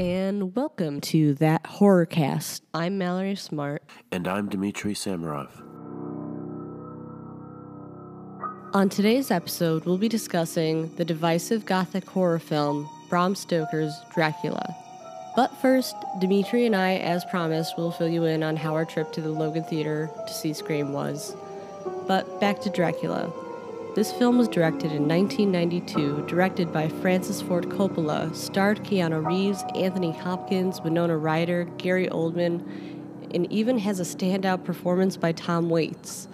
and welcome to that horror cast. I'm Mallory Smart. And I'm Dmitry Samarov. On today's episode, we'll be discussing the divisive gothic horror film Bram Stoker's Dracula. But first, Dmitry and I, as promised, will fill you in on how our trip to the Logan Theater to see Scream was. But back to Dracula. This film was directed in 1992, directed by Francis Ford Coppola, starred Keanu Reeves, Anthony Hopkins, Winona Ryder, Gary Oldman, and even has a standout performance by Tom Waits.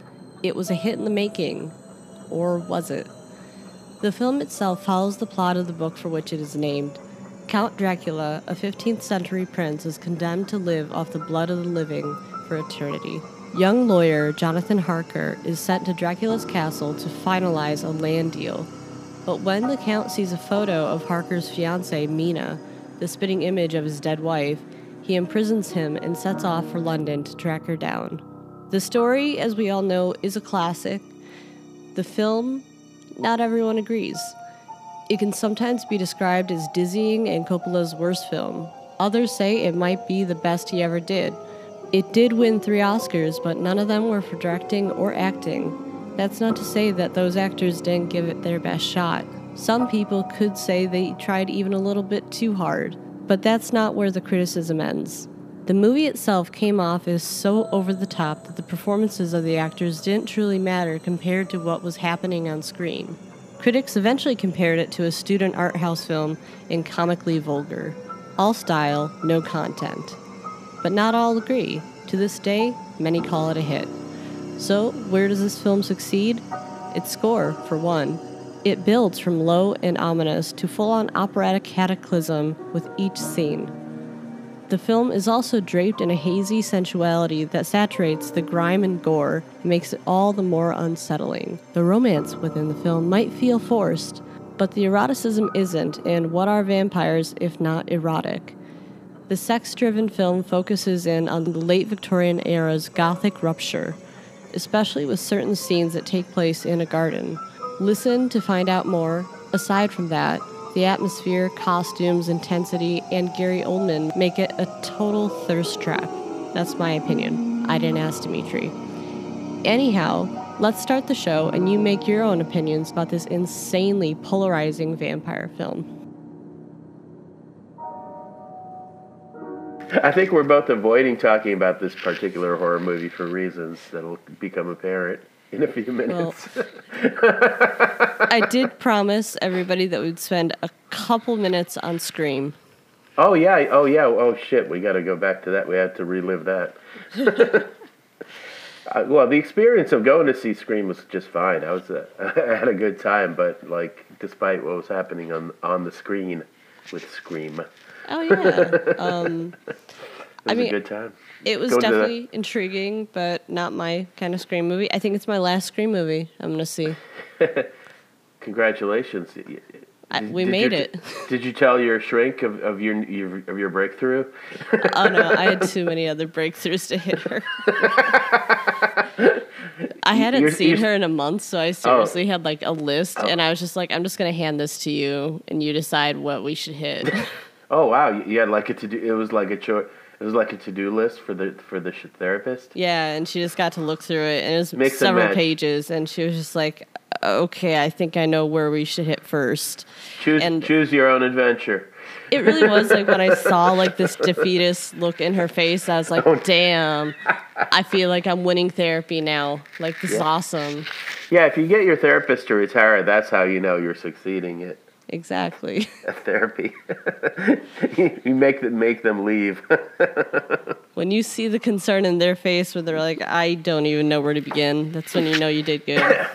It was a hit in the making. Or was it? The film itself follows the plot of the book for which it is named. Count Dracula, a 15th century prince, is condemned to live off the blood of the living for eternity. Young lawyer Jonathan Harker is sent to Dracula's castle to finalize a land deal. But when the Count sees a photo of Harker's fiancée, Mina, the spitting image of his dead wife, he imprisons him and sets off for London to track her down. The story, as we all know, is a classic. The film, not everyone agrees. It can sometimes be described as dizzying and Coppola's worst film. Others say it might be the best he ever did. It did win three Oscars, but none of them were for directing or acting. That's not to say that those actors didn't give it their best shot. Some people could say they tried even a little bit too hard, but that's not where the criticism ends. The movie itself came off as so over the top that the performances of the actors didn't truly matter compared to what was happening on screen. Critics eventually compared it to a student art house film and comically vulgar. All style, no content but not all agree. To this day, many call it a hit. So, where does this film succeed? Its score, for one. It builds from low and ominous to full on operatic cataclysm with each scene. The film is also draped in a hazy sensuality that saturates the grime and gore and makes it all the more unsettling. The romance within the film might feel forced, but the eroticism isn't, and what are vampires if not erotic? The sex driven film focuses in on the late Victorian era's Gothic rupture, especially with certain scenes that take place in a garden. Listen to find out more. Aside from that, the atmosphere, costumes, intensity, and Gary Oldman make it a total thirst trap. That's my opinion. I didn't ask Dmitry. Anyhow, let's start the show and you make your own opinions about this insanely polarizing vampire film. I think we're both avoiding talking about this particular horror movie for reasons that'll become apparent in a few minutes. Well, I did promise everybody that we'd spend a couple minutes on Scream. Oh yeah, oh yeah, oh shit, we got to go back to that. We had to relive that. uh, well, the experience of going to see Scream was just fine. I was uh, I had a good time, but like despite what was happening on on the screen with Scream. Oh yeah. Um, I mean, a good time. It was Go definitely intriguing, but not my kind of Scream movie. I think it's my last Scream movie I'm gonna see. Congratulations. I, we did made you, it. Did you tell your shrink of, of your, your of your breakthrough? oh no, I had too many other breakthroughs to hit her. I hadn't you're, seen you're, her in a month, so I seriously oh. had like a list, oh. and I was just like, I'm just gonna hand this to you, and you decide what we should hit. Oh wow, you had like a to do. It was like a It was like a to do list for the for the therapist. Yeah, and she just got to look through it, and it was Mix several pages, and she was just like, "Okay, I think I know where we should hit first. Choose and choose your own adventure. It really was like when I saw like this defeatist look in her face, I was like, oh. "Damn, I feel like I'm winning therapy now. Like this yeah. is awesome." Yeah, if you get your therapist to retire, that's how you know you're succeeding it. Exactly. Therapy. you make them make them leave. when you see the concern in their face, where they're like, "I don't even know where to begin," that's when you know you did good. yeah,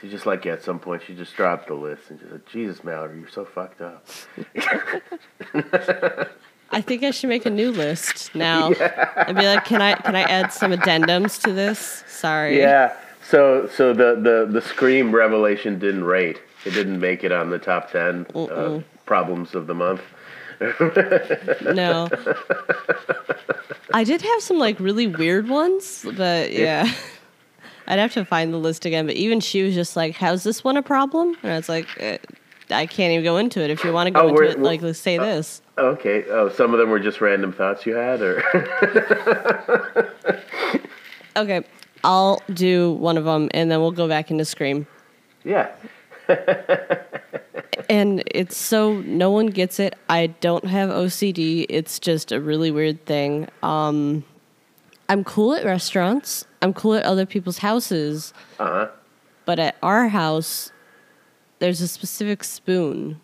she just like at some point she just dropped the list and she's like, "Jesus, Mallory, you're so fucked up." I think I should make a new list now. Yeah. I'd be like, "Can I can I add some addendums to this?" Sorry. Yeah. So so the the the Scream revelation didn't rate. It didn't make it on the top 10 uh, problems of the month. no. I did have some like really weird ones, but yeah. I'd have to find the list again, but even she was just like, "How's this one a problem?" And I was like, eh, I can't even go into it. If you want to go Oh, into it, like let's say this. Okay. Oh, some of them were just random thoughts you had, or Okay, I'll do one of them, and then we'll go back into Scream. yeah. And it's so no one gets it. I don't have OCD. It's just a really weird thing. Um, I'm cool at restaurants. I'm cool at other people's houses. Uh huh. But at our house, there's a specific spoon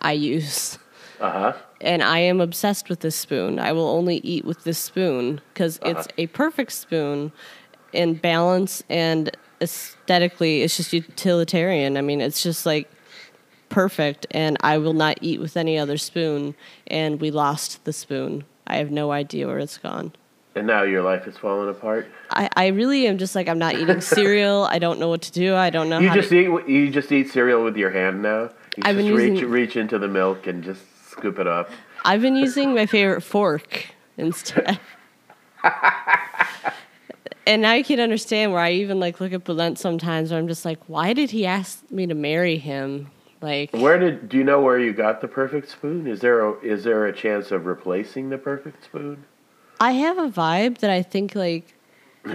I use. Uh huh. And I am obsessed with this spoon. I will only eat with this spoon because it's a perfect spoon in balance and aesthetically, it's just utilitarian. I mean, it's just like perfect. And I will not eat with any other spoon. And we lost the spoon. I have no idea where it's gone. And now your life is falling apart. I, I really am just like, I'm not eating cereal. I don't know what to do. I don't know You how just to. eat. You just eat cereal with your hand now. You I've just been reach using- reach into the milk and just scoop it up. I've been using my favorite fork instead. and now you can understand where I even like look at Bulent sometimes where I'm just like, why did he ask me to marry him? Like, Where did do you know where you got the perfect spoon? Is there a, is there a chance of replacing the perfect spoon? I have a vibe that I think like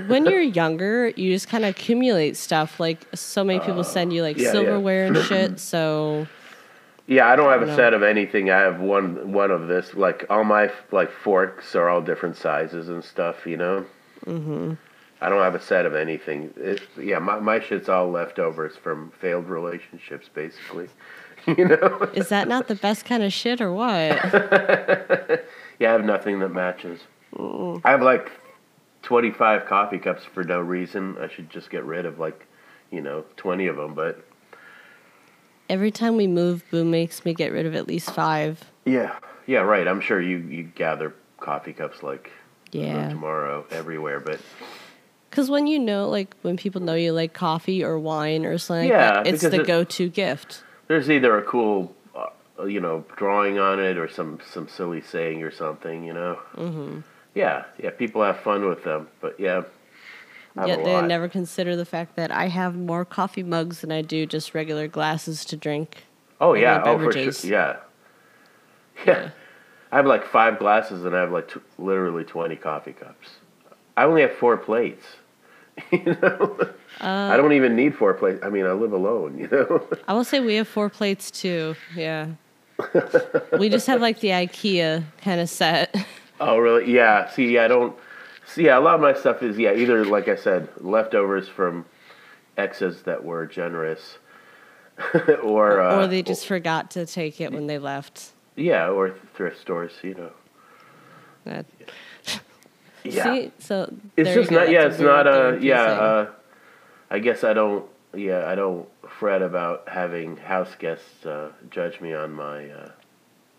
when you're younger, you just kind of accumulate stuff. Like so many people send you like yeah, yeah. silverware and shit. So Yeah, I don't have don't a know. set of anything. I have one one of this. Like all my like forks are all different sizes and stuff. You know. Mm-hmm. I don't have a set of anything. It, yeah, my my shit's all leftovers from failed relationships, basically. you know. is that not the best kind of shit or what? Yeah, I have nothing that matches. I have like 25 coffee cups for no reason. I should just get rid of like, you know, 20 of them. But Every time we move, Boo makes me get rid of at least five. yeah, yeah, right. I'm sure you you gather coffee cups like Yeah. tomorrow everywhere. But Because when you know, like, when people know you like coffee or wine or something Yeah, like that, it's the it- go to gift. there's either a cool, uh, you know, drawing on it or some some silly saying or something. You know. Mm-hmm. Yeah, yeah. People have fun with them, but yeah. Yet they lot. never consider the fact that I have more coffee mugs than I do just regular glasses to drink. Oh yeah, oh for beverages. sure, yeah. yeah, I have like five glasses and I have like t- literally twenty coffee cups. I only have four plates. you know, Uh, I don't even need four plates. I mean, I live alone. You know, I will say we have four plates too. Yeah. we just have like the IKEA kind of set. oh really? Yeah. See, I don't. See, yeah, a lot of my stuff is yeah, either like I said, leftovers from exes that were generous, or uh, or they just forgot to take it when they left. yeah, or thrift stores. You know. That, Yeah. See, so It's just not. Yeah, it's not a. Yeah. Uh, I guess I don't. Yeah, I don't fret about having house guests uh, judge me on my uh,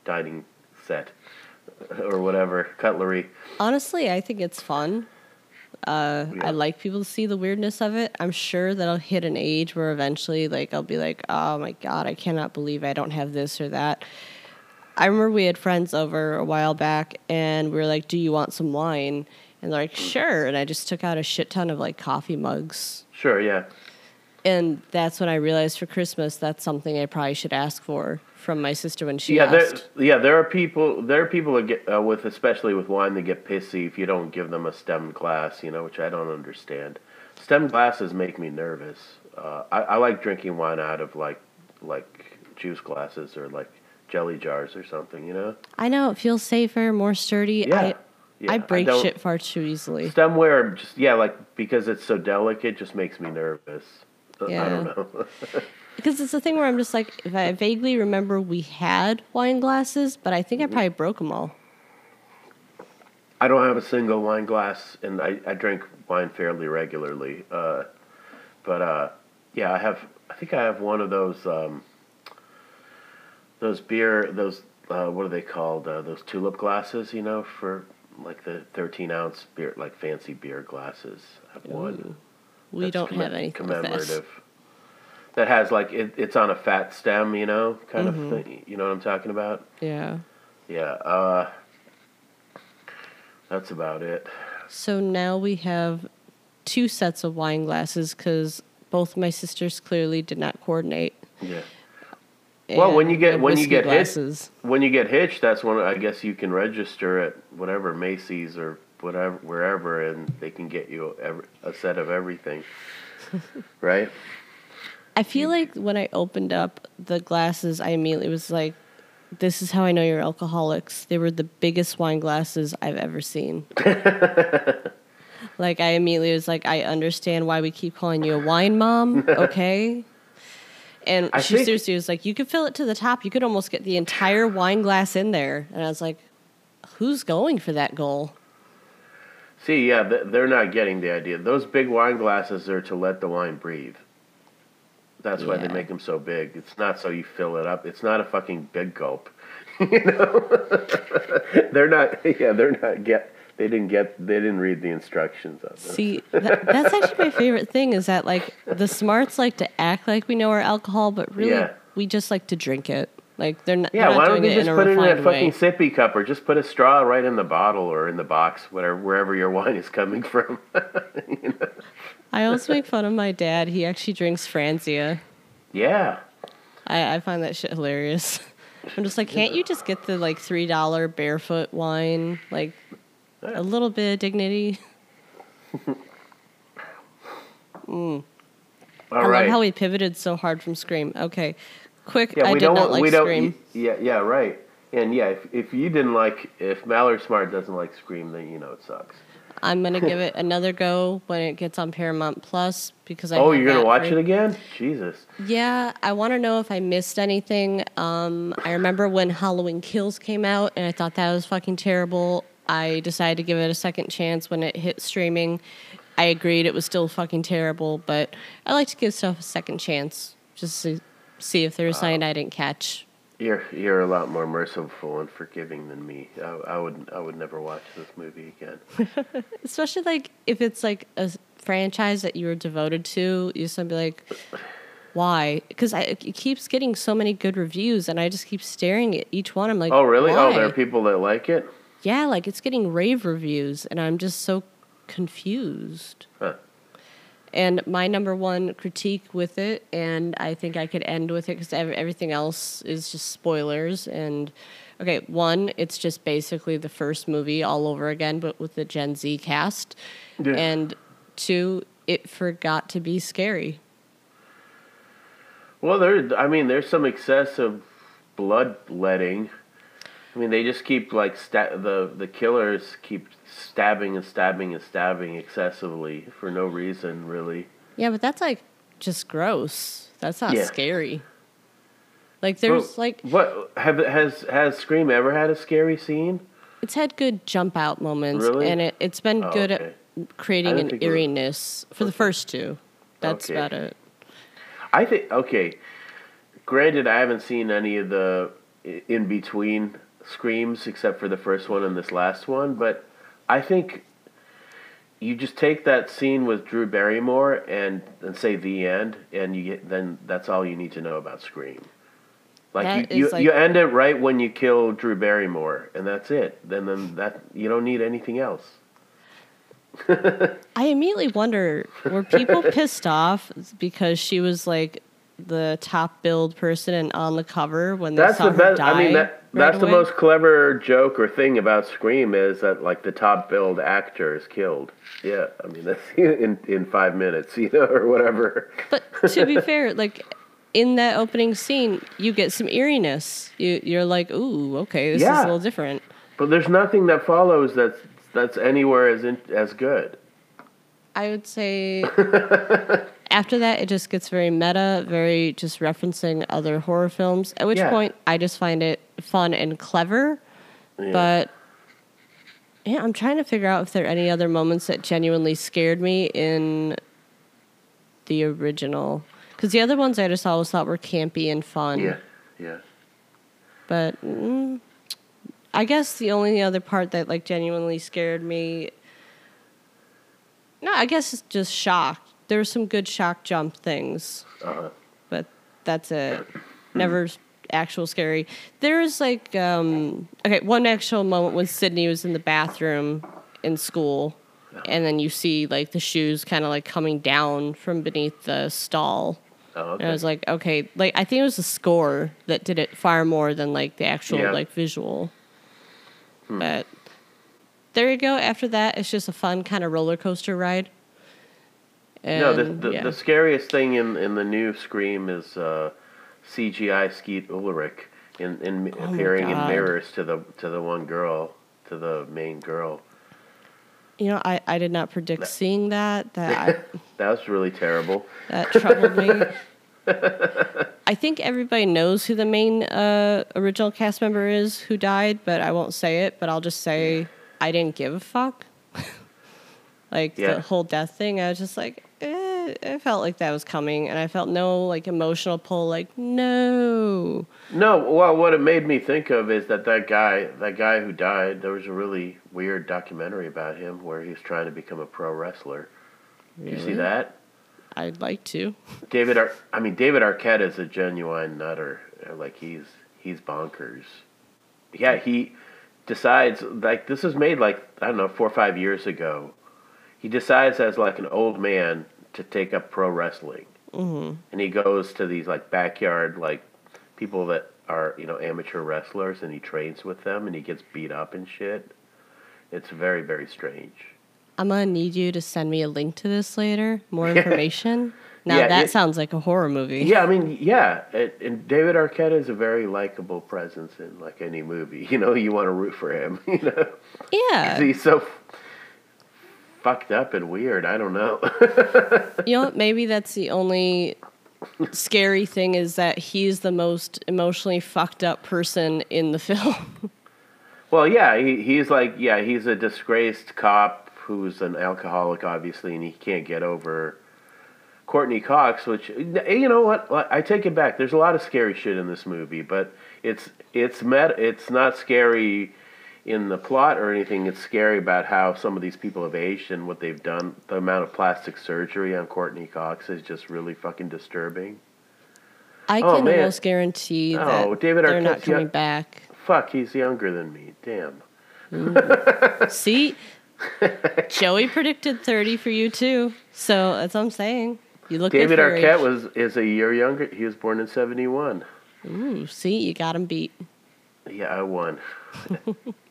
dining set or whatever cutlery. Honestly, I think it's fun. Uh, Yeah. I like people to see the weirdness of it. I'm sure that I'll hit an age where eventually, like, I'll be like, "Oh my god, I cannot believe I don't have this or that." I remember we had friends over a while back, and we were like, "Do you want some wine?" And they're like, "Sure." And I just took out a shit ton of like coffee mugs, Sure. Yeah. and that's when I realized for Christmas that's something I probably should ask for from my sister when she yeah. There. asked. Yeah. There are people. There are people that get uh, with, especially with wine, that get pissy if you don't give them a stemmed glass. You know, which I don't understand. Stemmed glasses make me nervous. Uh, I, I like drinking wine out of like like juice glasses or like jelly jars or something. You know. I know it feels safer, more sturdy. Yeah. I, Yeah, I break don't- shit far too easily. Stemware, just yeah, like because it's so delicate, just makes me nervous. Uh, I Yeah. don't know. Because it's a thing where I'm just like, if I vaguely remember we had wine glasses, but I think I probably broke them all. I don't have a single wine glass, and I, I drink wine fairly regularly. Uh, but uh, yeah, I have. I think I have one of those um, those beer. Those uh, what are they called? Uh, those tulip glasses, you know, for like the thirteen ounce beer, like fancy beer glasses. I have one. We That's don't commem- have anything that. commemorative. That has like it, it's on a fat stem, you know, kind Mm-hmm. of thing. You know what I'm talking about? Yeah. Yeah. Uh, that's about it. So now we have two sets of wine glasses because both my sisters clearly did not coordinate. Yeah. Well, when you get- when you get hit- glasses. when you get hitched, that's when I guess you can register at whatever Macy's or whatever wherever, and they can get you a, a set of everything, right? I feel like when I opened up the glasses, I immediately was like, "This is how I know you're alcoholics." They were the biggest wine glasses I've ever seen. like I immediately was like, "I understand why we keep calling you a wine mom." Okay. And I she think- seriously was like, "You could fill it to the top. You could almost get the entire wine glass in there." And I was like, "Who's going for that goal?" See, yeah, they're not getting the idea. Those big wine glasses are to let the wine breathe. That's why they make them so big. It's not so you fill it up. It's not a fucking big gulp. you know, they're not. Yeah, they're not get. They didn't get. They didn't read the instructions on this. See, that, that's actually my favorite thing is that like the smarts like to act like we know our alcohol, but really Yeah. we just like to drink it. Like they're not. Yeah, they're not why don't you it just in a put it in that refined fucking way. sippy cup, or just put a straw right in the bottle or in the box, whatever, wherever your wine is coming from. I always make fun of my dad. He actually drinks Franzia. yeah, I, I find that shit hilarious. I'm just like, can't you just get the like three dollar barefoot wine? Like a little bit of dignity. all I right. love how we pivoted so hard from Scream. Okay, quick. yeah, I we did don't. not like we don't. Scream. Yeah, yeah, right. And yeah, if, if you didn't like, if Mallory Smart doesn't like Scream, then you know it sucks. I'm gonna give it another go when it gets on Paramount Plus because I. oh, you're gonna watch for- it again? Jesus. Yeah, I want to know if I missed anything. Um, I remember when Halloween Kills came out, and I thought that was fucking terrible. I decided to give it a second chance when it hit streaming. I agreed it was still fucking terrible, but I like to give stuff a second chance just to see if there's something I didn't catch. You're you're a lot more merciful and forgiving than me. I, I would I would never watch this movie again. Especially like if it's like a franchise that you were devoted to, you just be like, why? Because it keeps getting so many good reviews, and I just keep staring at each one. I'm like, Oh really? Oh, there are people that like it. Yeah, like it's getting rave reviews, and I'm just so confused. Huh. And my number one critique with it, and I think I could end with it because everything else is just spoilers. And okay, one, it's just basically the first movie all over again, but with the Gen Z cast. Yeah. And two, it forgot to be scary. Well, there. I mean, there's some excessive bloodletting. I mean, they just keep like sta- the the killers keep stabbing and stabbing and stabbing excessively for no reason, really. Yeah, but that's like just gross. That's not Yeah. scary. Like there's Well, like what have has has Scream ever had a scary scene? it's had good jump out moments Really? and it, it's been Oh, good okay. at creating an it was- eeriness for the first two. That's Okay. about it. I think okay. Granted, I haven't seen any of the in between screams except for the first one and this last one, but I think you just take that scene with Drew Barrymore and and say the end, and you get then that's all you need to know about Scream. Like you, you, like- you end it right when you kill Drew Barrymore, and that's it. Then then that you don't need anything else. I immediately wonder were people pissed off because she was like the top billed person and on the cover when they That's saw the her best. die? I mean, that right that's the most clever joke or thing about Scream is that like the top billed actor is killed. Yeah, I mean that's in in five minutes, you know, or whatever. But to be fair, like in that opening scene, you get some eeriness. You you're like, ooh, okay, this is a little different. But there's nothing that follows that's that's anywhere as in, as good. I would say after that, it just gets very meta, very just referencing other horror films. At which Yeah. point, I just find it fun and clever. Yeah. But yeah, I'm trying to figure out if there are any other moments that genuinely scared me in the original. Because the other ones I just always thought were campy and fun. yeah, yeah. But mm, I guess the only other part that like genuinely scared me. No, I guess it's just shock. There were some good shock jump things, Uh-uh. but that's it. Never actual scary. There's like um okay, one actual moment when Sydney was in the bathroom in school, and then you see like the shoes kind of like coming down from beneath the stall. Oh, And I was like, okay, like I think it was the score that did it far more than like the actual Yeah. Hmm. like visual. But there you go. After that, it's just a fun kind of roller coaster ride. No, the the, yeah. the scariest thing in, in the new Scream is uh, CGI Skeet Ulrich in, in Oh appearing in mirrors to the to the one girl to the main girl. you know, I, I did not predict seeing that. That I, That was really terrible. that troubled me. I think everybody knows who the main uh, original cast member is who died, but I won't say it. But I'll just say I didn't give a fuck. Like Yeah. the whole death thing, I was just like, eh, I felt like that was coming, and I felt no like emotional pull. Like no, No, well, what it made me think of is that that guy, that guy who died, there was a really weird documentary about him where he was trying to become a pro wrestler. Did you see that? I'd like to. David, Ar- I mean, David Arquette is a genuine nutter. Uh, Like he's he's bonkers. Yeah, he decides like this was made like I don't know four or five years ago. He decides as like an old man to take up pro wrestling, mm-hmm. and he goes to these like backyard like people that are you know amateur wrestlers, and he trains with them, and he gets beat up and shit. It's very very strange. I'm gonna need you to send me a link to this later. More information. Now Yeah, that it- sounds like a horror movie. Yeah, I mean, yeah, it, and David Arquette is a very likable presence in like any movie. You know, you want to root for him. You know. Yeah. he's so fucked up and weird. I don't know. You know? Maybe that's the only scary thing is that he's the most emotionally fucked up person in the film. well, yeah, he, he's like, yeah, he's a disgraced cop who's an alcoholic, obviously, and he can't get over Courteney Cox. Which you know what? I take it back. There's a lot of scary shit in this movie, but it's it's met. It's not scary in the plot or anything. It's scary about how some of these people have aged and what they've done. The amount of plastic surgery on Courteney Cox is just really fucking disturbing. I Oh, can man. almost guarantee oh, that Oh, David they're not Arquette's coming young- back. Fuck, he's younger than me. Damn. Mm. See, Joey predicted thirty for you too. So that's what I'm saying. You look David good for your Arquette age. was is a year younger. He was born in seventy one. Ooh, see, you got him beat. Yeah, I won.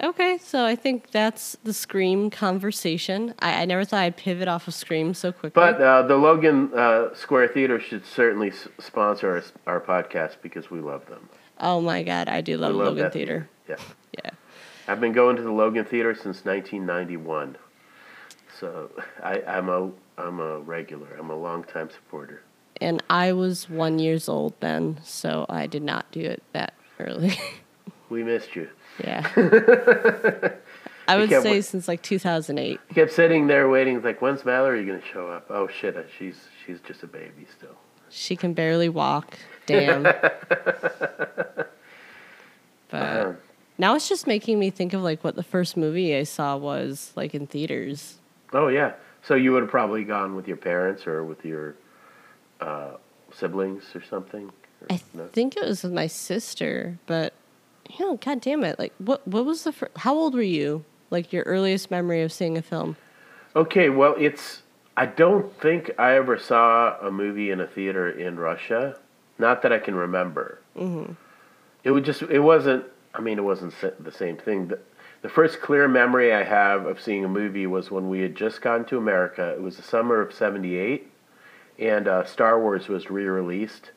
Okay, so I think that's the Scream conversation. I, I never thought I'd pivot off of Scream so quickly. But uh, the Logan uh, Square Theater should certainly s- sponsor our, our podcast because we love them. oh my god, I do love, love Logan that Theater. Yeah, Yeah. I've been going to the Logan Theater since 1991, so I, I'm a I'm a regular. I'm a longtime supporter. And I was one years old then, so I did not do it that early. We missed you. yeah. I would say since like 2008. You kept sitting there waiting, like, when's Mallory gonna show up? Oh shit, uh, she's she's just a baby still. She can barely walk. Damn. but Uh, now it's just making me think of like what the first movie I saw was like in theaters. Oh yeah. So you would have probably gone with your parents or with your uh, siblings or something. Or I no? think it was with my sister, but you know, god damn it. Like what what was the fir- how old were you? Like your earliest memory of seeing a film? Okay, well, it's. I don't think I ever saw a movie in a theater in Russia. Not that I can remember. Mm-hmm. It would just. It wasn't. I mean, it wasn't the same thing. The, the first clear memory I have of seeing a movie was when we had just gone to America. It was the summer of '78, and uh, Star Wars was re-released.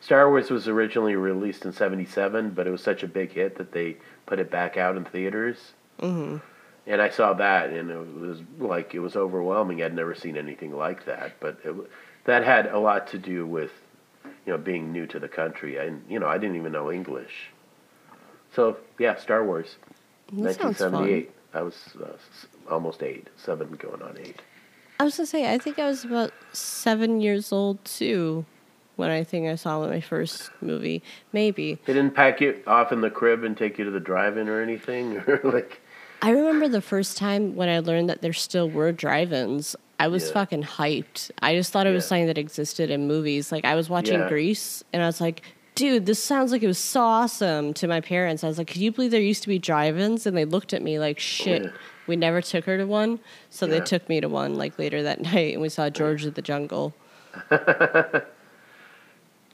Star Wars was originally released in '77, but it was such a big hit that they put it back out in theaters. Mm-hmm. And I saw that, and it was like it was overwhelming. I'd never seen anything like that, but it, that had a lot to do with, you know, being new to the country. And you know, I didn't even know English. So yeah, Star Wars, That sounds fun. 1978. I was uh, almost eight, seven going on eight. I was gonna say I think I was about seven years old too when I think I saw my first movie. Maybe. They didn't pack you off in the crib and take you to the drive-in or anything, or like. I remember the first time when I learned that there still were drive-ins. I was Yeah. fucking hyped. I just thought it was Yeah. something that existed in movies. Like I was watching Yeah. Grease, and I was like, "Dude, this sounds like it was so awesome." To my parents, I was like, "Could you believe there used to be drive-ins?" And they looked at me like, "Shit." Yeah. We never took her to one, so they took me to one like later that night, and we saw George of the Jungle.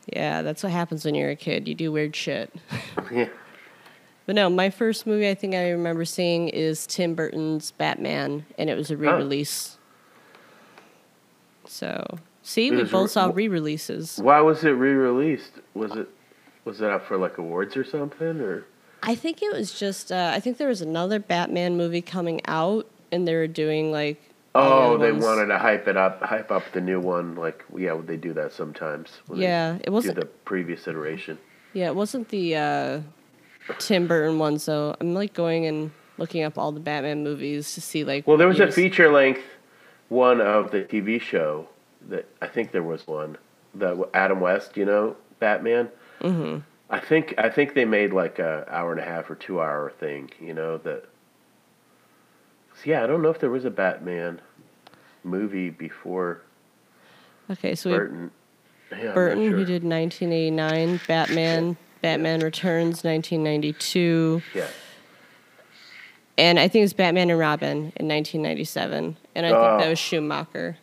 yeah, that's what happens when you're a kid. You do weird shit. Yeah. But no, my first movie I think I remember seeing is Tim Burton's Batman, and it was a re-release. So, see, we both re- saw re-releases. Why was it re-released? Was it was it up for like awards or something or? I think it was just. Uh, I think there was another Batman movie coming out, and they were doing like. Oh, they ones. wanted to hype it up, hype up the new one. Like, yeah, they do that sometimes. Yeah, it wasn't. the previous iteration. Yeah, it wasn't the uh, Tim Burton one. So I'm like going and looking up all the Batman movies to see like. Well, there was a feature length one of the TV show that I think there was one that Adam West, you know, Batman. Mhm. I think I think they made like a hour and a half or two hour thing, you know that. Yeah, I don't know if there was a Batman movie before Okay, so we Burton. Yeah, Burton, sure. who did 1989, Batman, Batman Returns, 1992, Yeah. and I think it was Batman and Robin in 1997, and I think Oh. that was oh. Schumacher.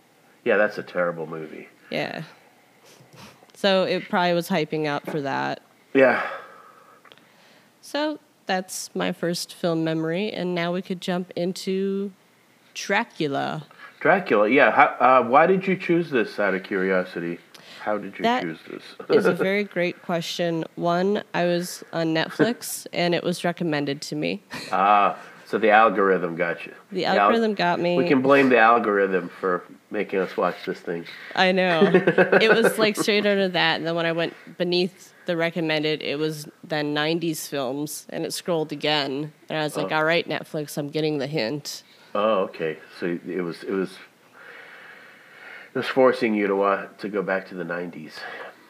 Yeah, that's a terrible movie. Yeah. So it probably was hyping up for that. Yeah. So that's my first film memory, and now we could jump into Dracula. Dracula. Yeah. How, uh, why did you choose this out of curiosity? How did you That choose this? It's a very great question. One, I was on Netflix, and it was recommended to me. Ah, so the algorithm got you. The al- algorithm got me. We can blame the algorithm for making us watch this thing. I know. it was like straight out of that. And then when I went beneath the recommended, it was then 90s films. And it scrolled again. And I was like, Oh. all right, Netflix, I'm getting the hint. Oh, okay. So it was it was it was forcing you to uh, to go back to the '90s.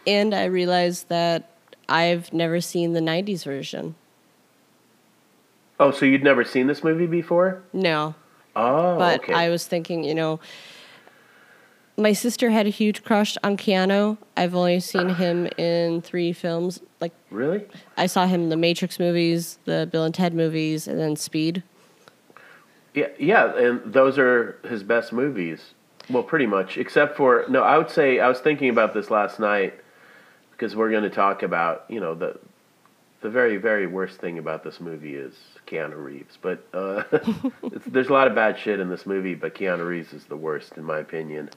And I realized that I've never seen the 90s version. Oh, so you'd never seen this movie before? No. Oh, but okay. I was thinking, you know, my sister had a huge crush on Keanu. I've only seen him in three films. Like, really? I saw him in the Matrix movies, the Bill and Ted movies, and then Speed. Yeah, yeah, and those are his best movies. Well, pretty much, except for no. I would say I was thinking about this last night because we're going to talk about you know the the very very worst thing about this movie is Keanu Reeves. But uh, it's, there's a lot of bad shit in this movie, but Keanu Reeves is the worst in my opinion.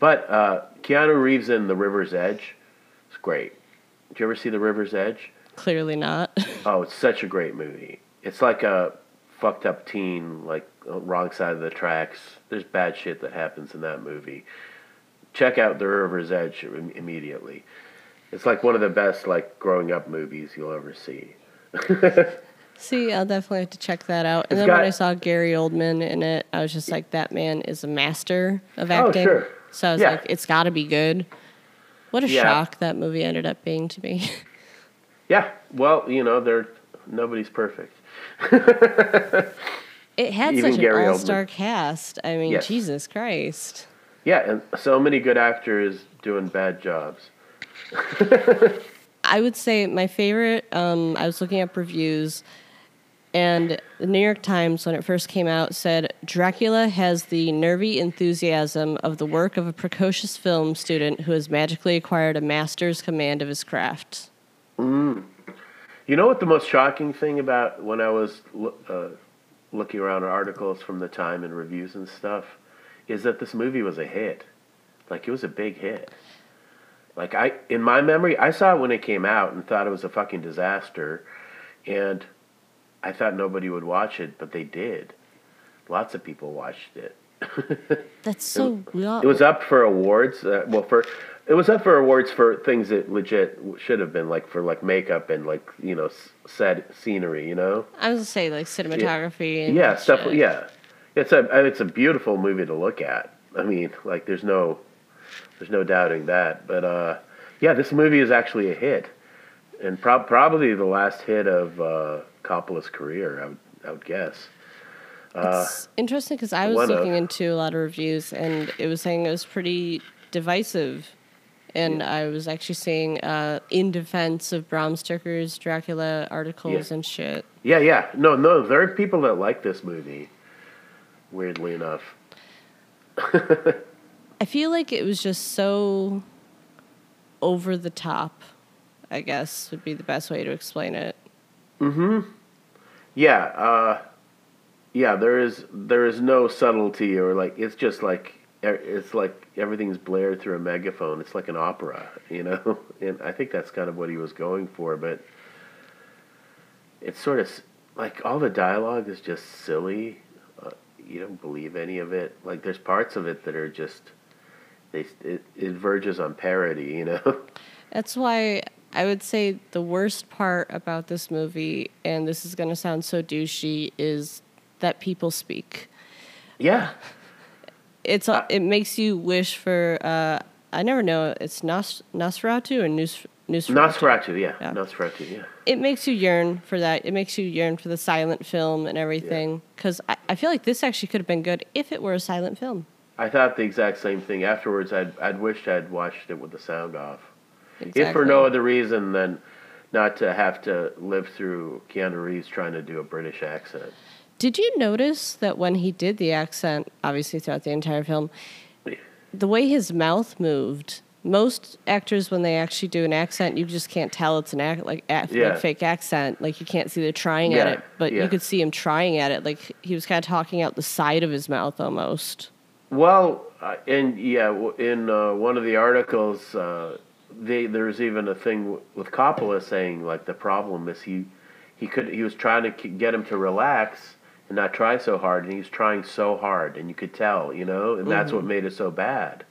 But uh, Keanu Reeves in The River's Edge, it's great. Did you ever see The River's Edge? Clearly not. Oh, it's such a great movie. It's like a fucked up teen, like uh, wrong side of the tracks. There's bad shit that happens in that movie. Check out The River's Edge im- immediately. It's like one of the best like growing up movies you'll ever see. See, I'll definitely have to check that out. And It's then when I saw Gary Oldman in it, I was just like, that man is a master of acting. Oh, acting. sure. So I was Yeah. like, it's got to be good. What a Yeah. shock that movie ended up being to me. Yeah, well, you know, they're nobody's perfect. It had Even such Gary an all-star cast. I mean, Yes. Jesus Christ. Yeah, and so many good actors doing bad jobs. I would say my favorite. Um, I was looking up reviews, and the New York Times, when it first came out, said Dracula has the nervy enthusiasm of the work of a precocious film student who has magically acquired a master's command of his craft. You know what the most shocking thing about when I was uh, looking around articles from the time and reviews and stuff is that this movie was a hit. Like it was a big hit. Like I in my memory, I saw it when it came out and thought it was a fucking disaster and I thought nobody would watch it, but they did. Lots of people watched it. That's so weird. It was up for awards. Uh, well, for it was up for awards for things that legit should have been like for like makeup and like you know set scenery. You know, I was gonna say like cinematography. And yeah, stuff. shit. Yeah, it's a it's a beautiful movie to look at. I mean, like there's no there's no doubting that. But uh, yeah, this movie is actually a hit, and prob- probably the last hit of uh, Coppola's career. I would I would guess. It's interesting because I was of- looking into a lot of reviews and it was saying it was pretty divisive. And I was actually seeing uh, in defense of Bram Stoker's Dracula articles Yeah. and shit. Yeah, yeah. No, no, there are people that like this movie. Weirdly enough. I feel like it was just so over the top. I guess would be the best way to explain it. Yeah, uh, yeah. There is there is no subtlety or like it's just like it's like everything's blared through a megaphone. It's like an opera, you know. And I think that's kind of what he was going for, but it's sort of like all the dialogue is just silly. Uh, you don't believe any of it. Like there's parts of it that are just they it, it verges on parody, you know. That's why I would say the worst part about this movie, and this is going to sound so douchey, is that people speak. yeah. It's it makes you wish for. Uh, I never know. It's Nos, Nosferatu or Nus, Nosferatu. Nosferatu, yeah. Yeah. Nosferatu, yeah. It makes you yearn for that. It makes you yearn for the silent film and everything. Because I, I feel like this actually could have been good if it were a silent film. I thought the exact same thing. Afterwards, I'd I'd wished I'd watched it with the sound off, if for no other reason than not to have to live through Keanu Reeves trying to do a British accent. Did you notice that when he did the accent, obviously throughout the entire film, the way his mouth moved? Most actors, when they actually do an accent, you just can't tell it's an act like, act, Yeah. like fake accent. Like you can't see they're trying at it, but yeah. you could see him trying at it. Like he was kind of talking out the side of his mouth almost. Well, uh, and yeah, in uh, one of the articles, uh, they there's even a thing with Coppola saying like the problem is he he could he was trying to get him to relax and not try so hard, and he was trying so hard, and you could tell, you know, and that's what mm-hmm. made it so bad.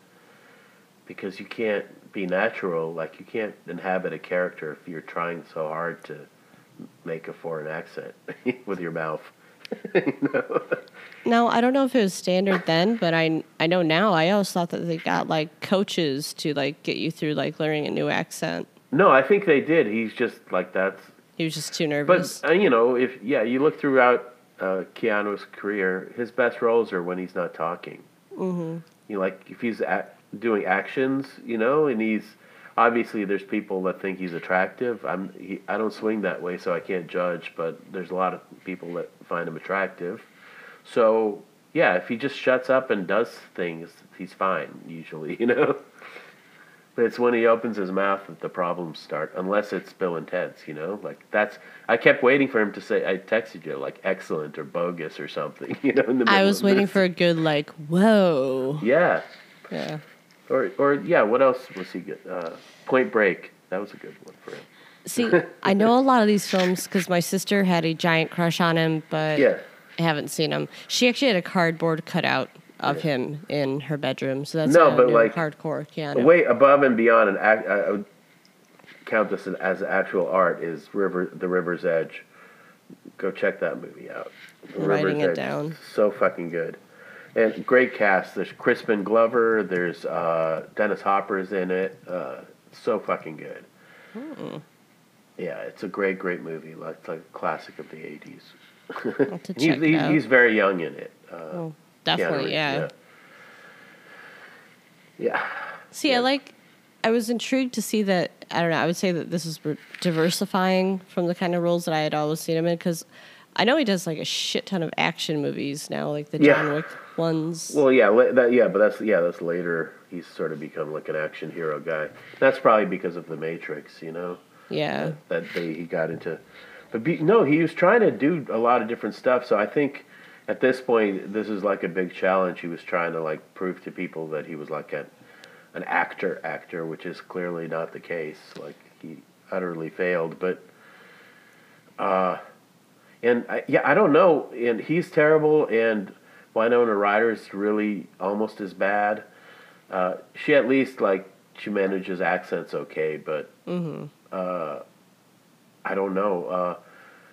Because you can't be natural, like you can't inhabit a character if you're trying so hard to make a foreign accent with your mouth. Know? Now I don't know if it was standard then, but I I know now. I always thought that they got like coaches to like get you through like learning a new accent. No, I think they did. He's just like that's He was just too But nervous. uh, you know, if yeah, you look throughout uh, Keanu's career, his best roles are when he's not talking. Mm-hmm. You know, like if he's a- doing actions, you know, and he's obviously there's people that think he's attractive. I'm he, I don't swing that way, so I can't judge. But there's a lot of people that find him attractive. So yeah, if he just shuts up and does things, he's fine usually, you know. But it's when he opens his mouth that the problems start, unless it's Bill and Ted's, you know? Like, that's. I kept waiting for him to say, I texted you, like, excellent or bogus or something, you know? In the I was waiting this. for a good like whoa. Yeah. Yeah. Or, or yeah, what else was he good? Uh, Point Break. That was a good one for him. See, I know a lot of these films because my sister had a giant crush on him, but Yeah. I haven't seen him. She actually had a cardboard cutout of him in her bedroom, so that's No, but, like, hardcore Keanu. Way above and beyond and I would count this as actual art is River, The River's Edge. Go check that movie out. The Writing it Edge, down. So fucking good. And great cast. There's Crispin Glover. There's uh, Dennis Hopper's in it. Uh, so fucking good. Hmm. Yeah, it's a great, great movie. Like, it's like a classic of the 80s. I'll have to He's, he's, he's very young in it. Uh, Oh, definitely, yeah. yeah. Yeah. See, I like. I was intrigued to see that. I don't know. I would say that this is diversifying from the kind of roles that I had always seen him in because I know he does like a shit ton of action movies now, like the Yeah. John Wick ones. Well, yeah, that, yeah, but that's yeah, that's later. He's sort of become like an action hero guy. That's probably because of the Matrix, you know, yeah, that they, he got into. But be, no, he was trying to do a lot of different stuff. So I think at this point, this is like a big challenge. He was trying to like prove to people that he was like an an actor actor, which is clearly not the case. Like he utterly failed. But uh, and I, yeah, I don't know. And he's terrible. And Winona Ryder is really almost as bad. Uh, she at least like she manages accents okay, but uh, I don't know. Uh,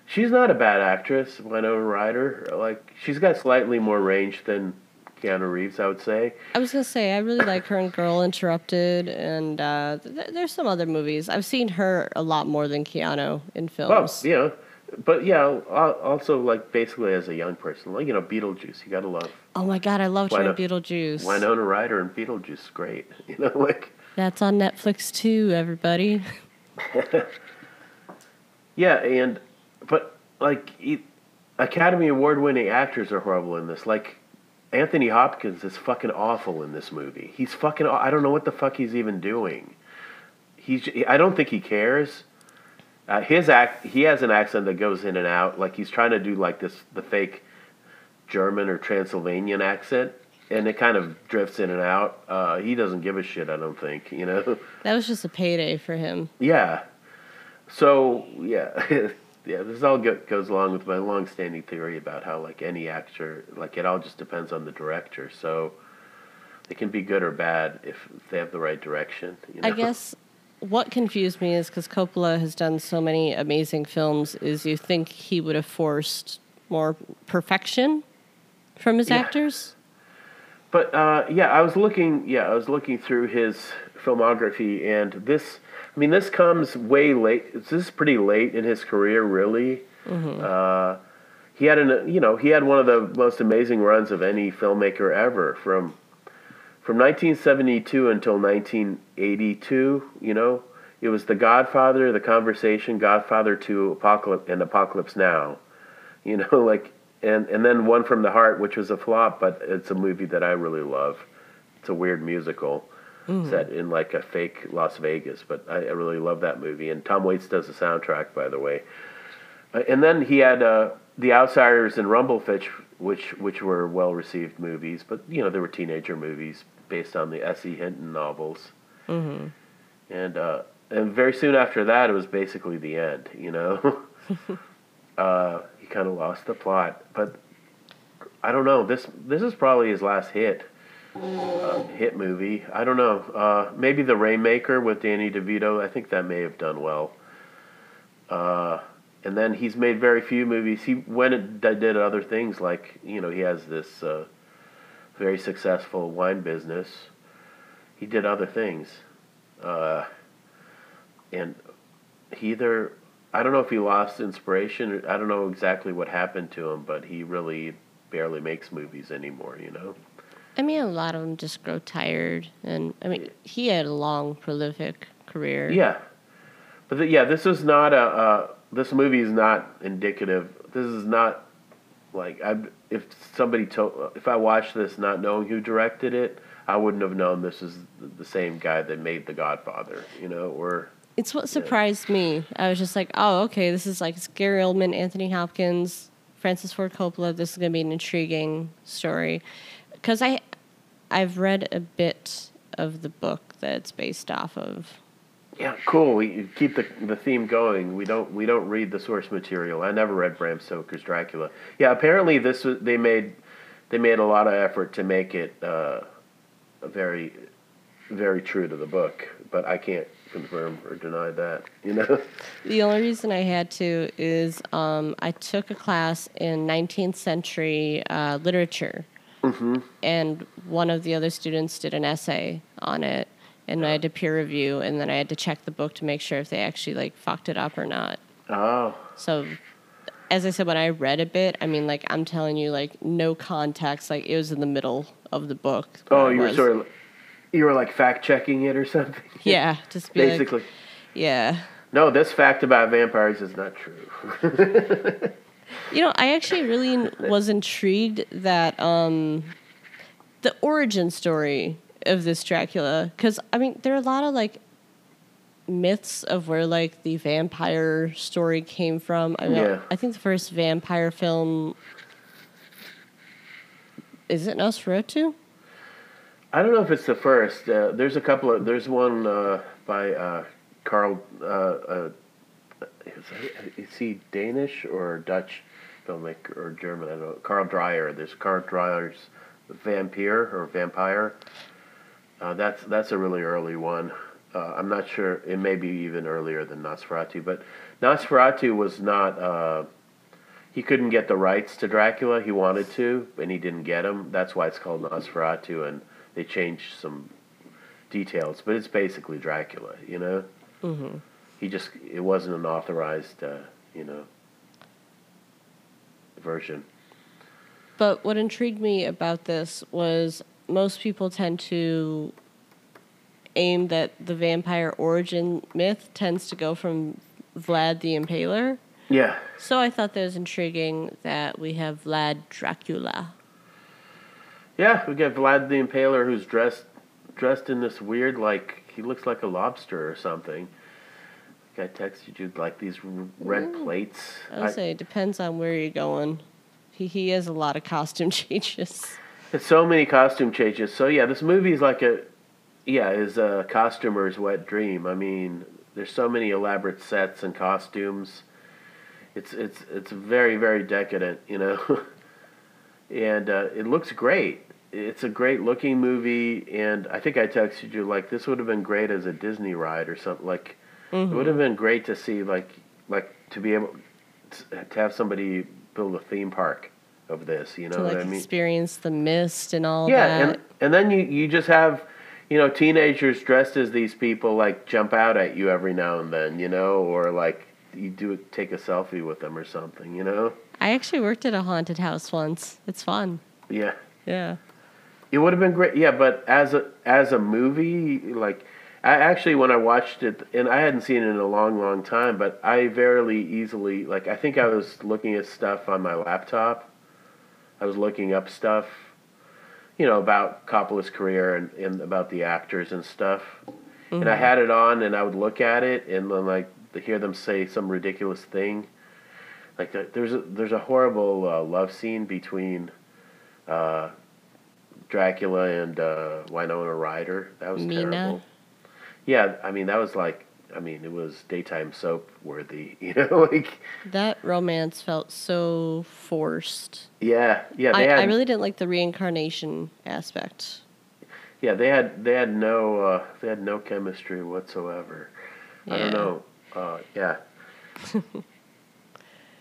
she's not a bad actress, Winona Ryder. Like she's got slightly more range than Keanu Reeves, I would say. I was gonna say I really like her in Girl Interrupted, and uh, th- there's some other movies. I've seen her a lot more than Keanu in films. you know, but yeah, also like basically as a young person, like you know, Beetlejuice. You gotta love Oh my god, I loved her in Wino- Beetlejuice. Winona Ryder and Beetlejuice. Great, you know, like That's on Netflix too, everybody. yeah, and but like Academy Award winning actors are horrible in this. Like Anthony Hopkins is fucking awful in this movie. He's fucking. I don't know what the fuck he's even doing. He's. I don't think he cares. Uh, his act. He has an accent that goes in and out. Like he's trying to do like this the fake German or Transylvanian accent, and it kind of drifts in and out. Uh, he doesn't give a shit. I don't think. You know. That was just a payday for him. Yeah. So yeah, yeah. This all go, goes along with my long-standing theory about how like any actor, like it all just depends on the director. So they can be good or bad if they have the right direction. You know? I guess what confused me is because Coppola has done so many amazing films, is you think he would have forced more perfection from his Yeah. actors? But uh, yeah, I was looking. Yeah, I was looking through his filmography, and this. I mean, this comes way late. This is pretty late in his career, really. Uh, he had an, you know, he had one of the most amazing runs of any filmmaker ever from from 1972 until 1982. You know, it was The Godfather, The Conversation, Godfather 2, Apocalypse, and Apocalypse Now. You know, like and and then One from the Heart, which was a flop, but it's a movie that I really love. It's a weird musical set in like a fake Las Vegas, but I, I really love that movie. And Tom Waits does the soundtrack, by the way. Uh, and then he had uh, The Outsiders and Rumblefish, which which were well received movies, but you know they were teenager movies based on the S.E. Hinton novels. Mm-hmm. And uh, and very soon after that, it was basically the end. You know, uh, he kind of lost the plot. But I don't know. This this is probably his last hit. Uh, hit movie. I don't know. Uh, maybe The Rainmaker with Danny DeVito. I think that may have done well. Uh, and then he's made very few movies. He went and did other things, like you know, he has this uh, very successful wine business. He did other things, uh, and he either I don't know if he lost inspiration. Or, I don't know exactly what happened to him, but he really barely makes movies anymore. You know. I mean, a lot of them just grow tired. And I mean, he had a long, prolific career. Yeah, but the, yeah, this is not a. Uh, this movie is not indicative. This is not like I. If somebody told, if I watched this not knowing who directed it, I wouldn't have known this is the same guy that made The Godfather. You know, or It's what surprised me. I was just like, oh, okay, this is like Gary Oldman, Anthony Hopkins, Francis Ford Coppola. This is going to be an intriguing story. Because I, I've read a bit of the book that it's based off of. Yeah, cool. We keep the the theme going. We don't we don't read the source material. I never read Bram Stoker's Dracula. Yeah, apparently this was they made they made a lot of effort to make it uh, very very true to the book, but I can't confirm or deny that. You know. The only reason I had to is um, I took a class in 19th century uh, literature, and one of the other students did an essay on it, and I had to peer review, and then I had to check the book to make sure if they actually like fucked it up or not. Oh, So, as I said, when I read a bit, I mean, like I'm telling you, like no context, like it was in the middle of the book. oh, you were was. sort of you were like fact checking it or something. yeah, just be like- Basically, yeah. no. This fact about vampires is not true. You know, I actually really was intrigued that um, the origin story of this Dracula, because I mean, there are a lot of like myths of where like the vampire story came from. I mean, Yeah. I think the first vampire film is it Nosferatu? I don't know if it's the first. Uh, there's a couple of. There's one uh, by uh, Carl. Uh, uh, is, is he Danish or Dutch filmmaker or German? I don't know. Carl Dreyer. There's Carl Dreyer's Vampire or Vampire. Uh, that's that's a really early one. Uh, I'm not sure. It may be even earlier than Nosferatu, but Nosferatu was not. Uh, he couldn't get the rights to Dracula. He wanted to, and he didn't get them. That's why it's called Nosferatu, and they changed some details, but it's basically Dracula. You know, Mm-hmm. he just it wasn't an authorized, uh, you know, version. But what intrigued me about this was most people tend to aim that the vampire origin myth tends to go from Vlad the Impaler. Yeah, So I thought that was intriguing that we have Vlad Dracula. Yeah, we got Vlad the Impaler who's dressed dressed in this weird like he looks like a lobster or something. Guy texted you like these red Ooh. plates. I would I- say it depends on where you're going. He he has a lot of costume changes. It's so many costume changes. So yeah, this movie is like a yeah, is a costumer's wet dream. I mean, there's so many elaborate sets and costumes. It's it's it's very very decadent, you know. and uh, it looks great. It's a great looking movie and I think I texted you like this would have been great as a Disney ride or something like it would have been great to see like like to be able to have somebody build a theme park of this, you know to what I mean? experience the mist and all yeah, that. and and then you you just have you know teenagers dressed as these people like jump out at you every now and then, you know, or like you do take a selfie with them or something, you know. I actually worked at a haunted house once. It's fun. Yeah, Yeah. it would have been great. Yeah, but as a as a movie, like I actually when I watched it, and I hadn't seen it in a long, long time, but I very easily like I think I was looking at stuff on my laptop. I was looking up stuff, you know, about Coppola's career and, and about the actors and stuff. And I had it on, and I would look at it, and then like hear them say some ridiculous thing. Like there's a, there's a horrible uh, love scene between uh, Dracula and uh, Winona Ryder. That was Mina? terrible. Yeah, I mean that was like, I mean it was daytime soap worthy. You know, like That romance felt so forced. yeah, yeah. I, had, I really didn't like the reincarnation aspect. yeah, they had they had no uh, they had no chemistry whatsoever. I don't know. Uh, yeah.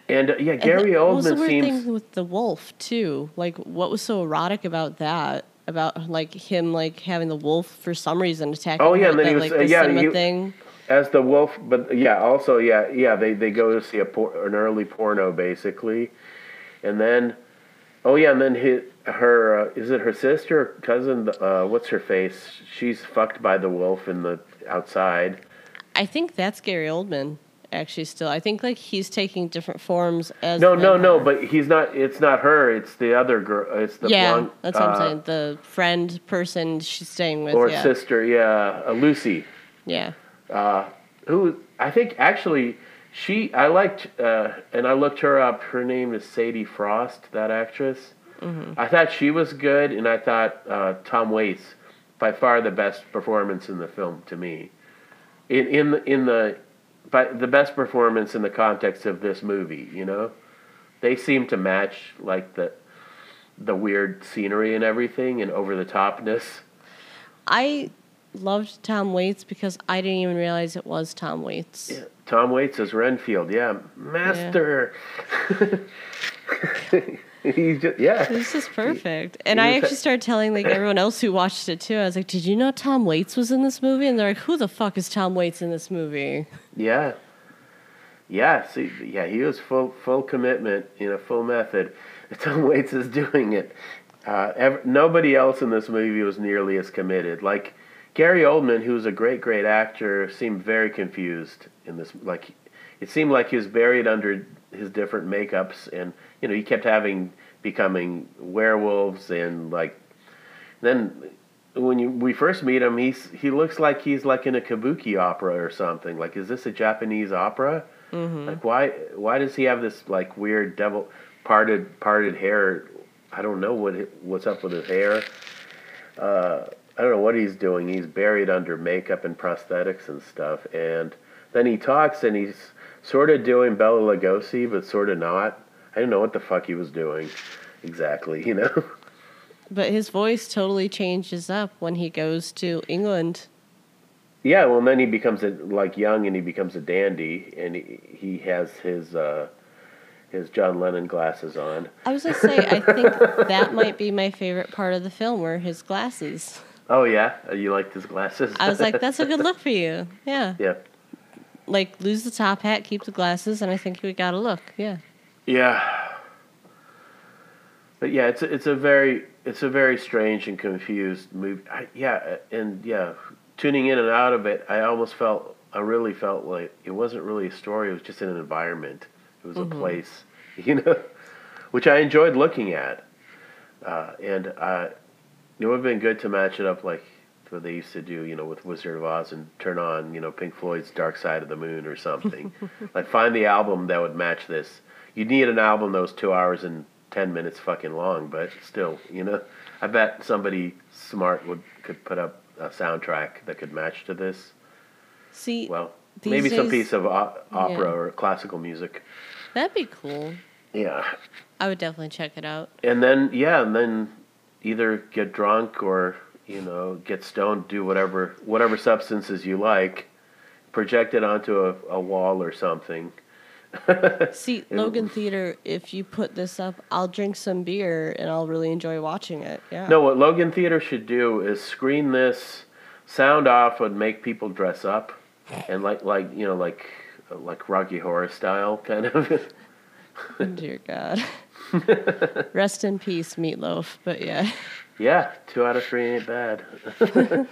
and uh, yeah, And Gary the- what was the Oldman weird seems. thing with the wolf too? Like, what was so erotic about that? About like him like having the wolf for some reason attacking. Oh, yeah, him and then with he that, was- like uh, yeah, cinema he- thing. As the wolf but yeah also yeah yeah they, they go to see a por- an early porno basically and then oh yeah and then his, her uh, is it her sister or cousin uh, what's her face she's fucked by the wolf in the outside I think that's Gary Oldman. Actually, still, I think like he's taking different forms as. no no no but he's not it's not her it's the other girl it's the yeah, blonde that's what uh, I'm saying. The friend person she's staying with. or yeah, sister yeah uh, lucy yeah. Who I think actually she I liked uh, and I looked her up. Her name is Sadie Frost, that actress. I thought she was good, and I thought uh, Tom Waits by far the best performance in the film to me. In in the, in the but the best performance in the context of this movie, you know, they seem to match like the the weird scenery and everything and over the topness. I loved Tom Waits because I didn't even realize it was Tom Waits. Yeah, Tom Waits as Renfield, yeah, master. Yeah. He's just yeah. This is perfect. And he I actually started telling like everyone else who watched it too. I was like, "Did you know Tom Waits was in this movie?" And they're like, "Who the fuck is Tom Waits in this movie?" Yeah. Yeah, see, yeah, he was full full commitment, you know, full method. Tom Waits is doing it. Uh, ev- nobody else in this movie was nearly as committed. Like Gary Oldman, who's a great, great actor, seemed very confused in this. Like, it seemed like he was buried under his different makeups, and you know, he kept having becoming werewolves, and like, then when you, we first meet him, he's he looks like he's like in a kabuki opera or something. Like, is this a Japanese opera? Like, why why does he have this like weird devil parted parted hair? I don't know what what's up with his hair. Uh, I don't know what he's doing. He's buried under makeup and prosthetics and stuff. And then he talks, and he's sort of doing Bela Lugosi, but sort of not. I didn't know what the fuck he was doing exactly. You know. But his voice totally changes up when he goes to England. Yeah, well, then he becomes a, like young, and he becomes a dandy, and he, he has his uh, his John Lennon glasses on. I was gonna say, I think that might be my favorite part of the film, were his glasses. Oh yeah, Uh, you liked his glasses. I was like, "That's a good look for you." Yeah, yeah, like lose the top hat, keep the glasses, and I think we got a look. Yeah. yeah. But yeah, it's a, it's a very it's a very strange and confused movie. I, yeah, and yeah, tuning in and out of it, I almost felt I really felt like it wasn't really a story. It was just an environment. It was a place, you know, which I enjoyed looking at. Uh, and uh, It would have been good to match it up like what they used to do, you know, with Wizard of Oz and turn on, you know, Pink Floyd's Dark Side of the Moon or something. like find the album that would match this. You'd need an album that was two hours and ten minutes fucking long, but still, you know, I bet somebody smart would could put up a soundtrack that could match to this. See, Well, maybe some piece of o- opera Yeah. or classical music. that'd be cool. Yeah, I would definitely check it out. and then yeah, and then either get drunk or you know get stoned, do whatever whatever substances you like, project it onto a, a wall or something. See, Logan Theater, if you put this up, I'll drink some beer and I'll really enjoy watching it. Yeah. No, what Logan Theater should do is screen this, sound off, and make people dress up, and like like you know like like Rocky Horror style kind of. Oh, dear God. Rest in peace, Meatloaf. But yeah. yeah, two out of three ain't bad.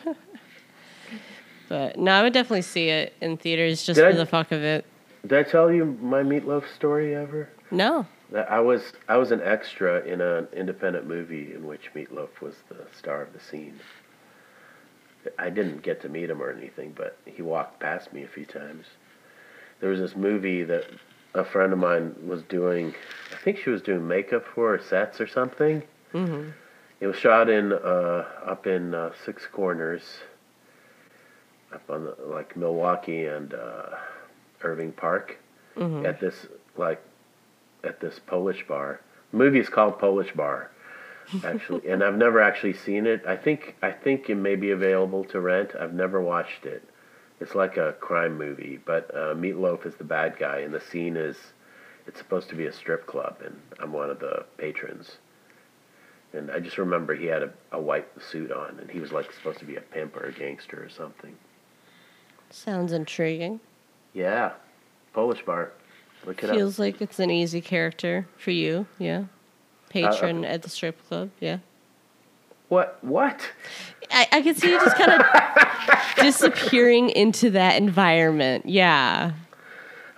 But no, I would definitely see it in theaters just Did for I- the fuck of it. Did I tell you my meatloaf story ever? No. That I was I was an extra in an independent movie in which Meatloaf was the star of the scene. I didn't get to meet him or anything, but he walked past me a few times. There was this movie that a friend of mine was doing. I think she was doing makeup for or sets or something. hmm It was shot in uh, up in uh, Six Corners, up on the, like Milwaukee and uh, Irving Park, hmm at this like at this Polish bar. The movie is called Polish Bar, actually, and I've never actually seen it. I think I think it may be available to rent. I've never watched it. It's like a crime movie, but uh, Meatloaf is the bad guy, and the scene is it's supposed to be a strip club, and I'm one of the patrons. And I just remember he had a, a white suit on, and he was like supposed to be a pimp or a gangster or something. Sounds intriguing. Yeah, Polish bar. Look it up. Feels like it's an easy character for you. Yeah. Patron at the strip club. Yeah. What? What? I, I could see you just kind of disappearing into that environment. Yeah.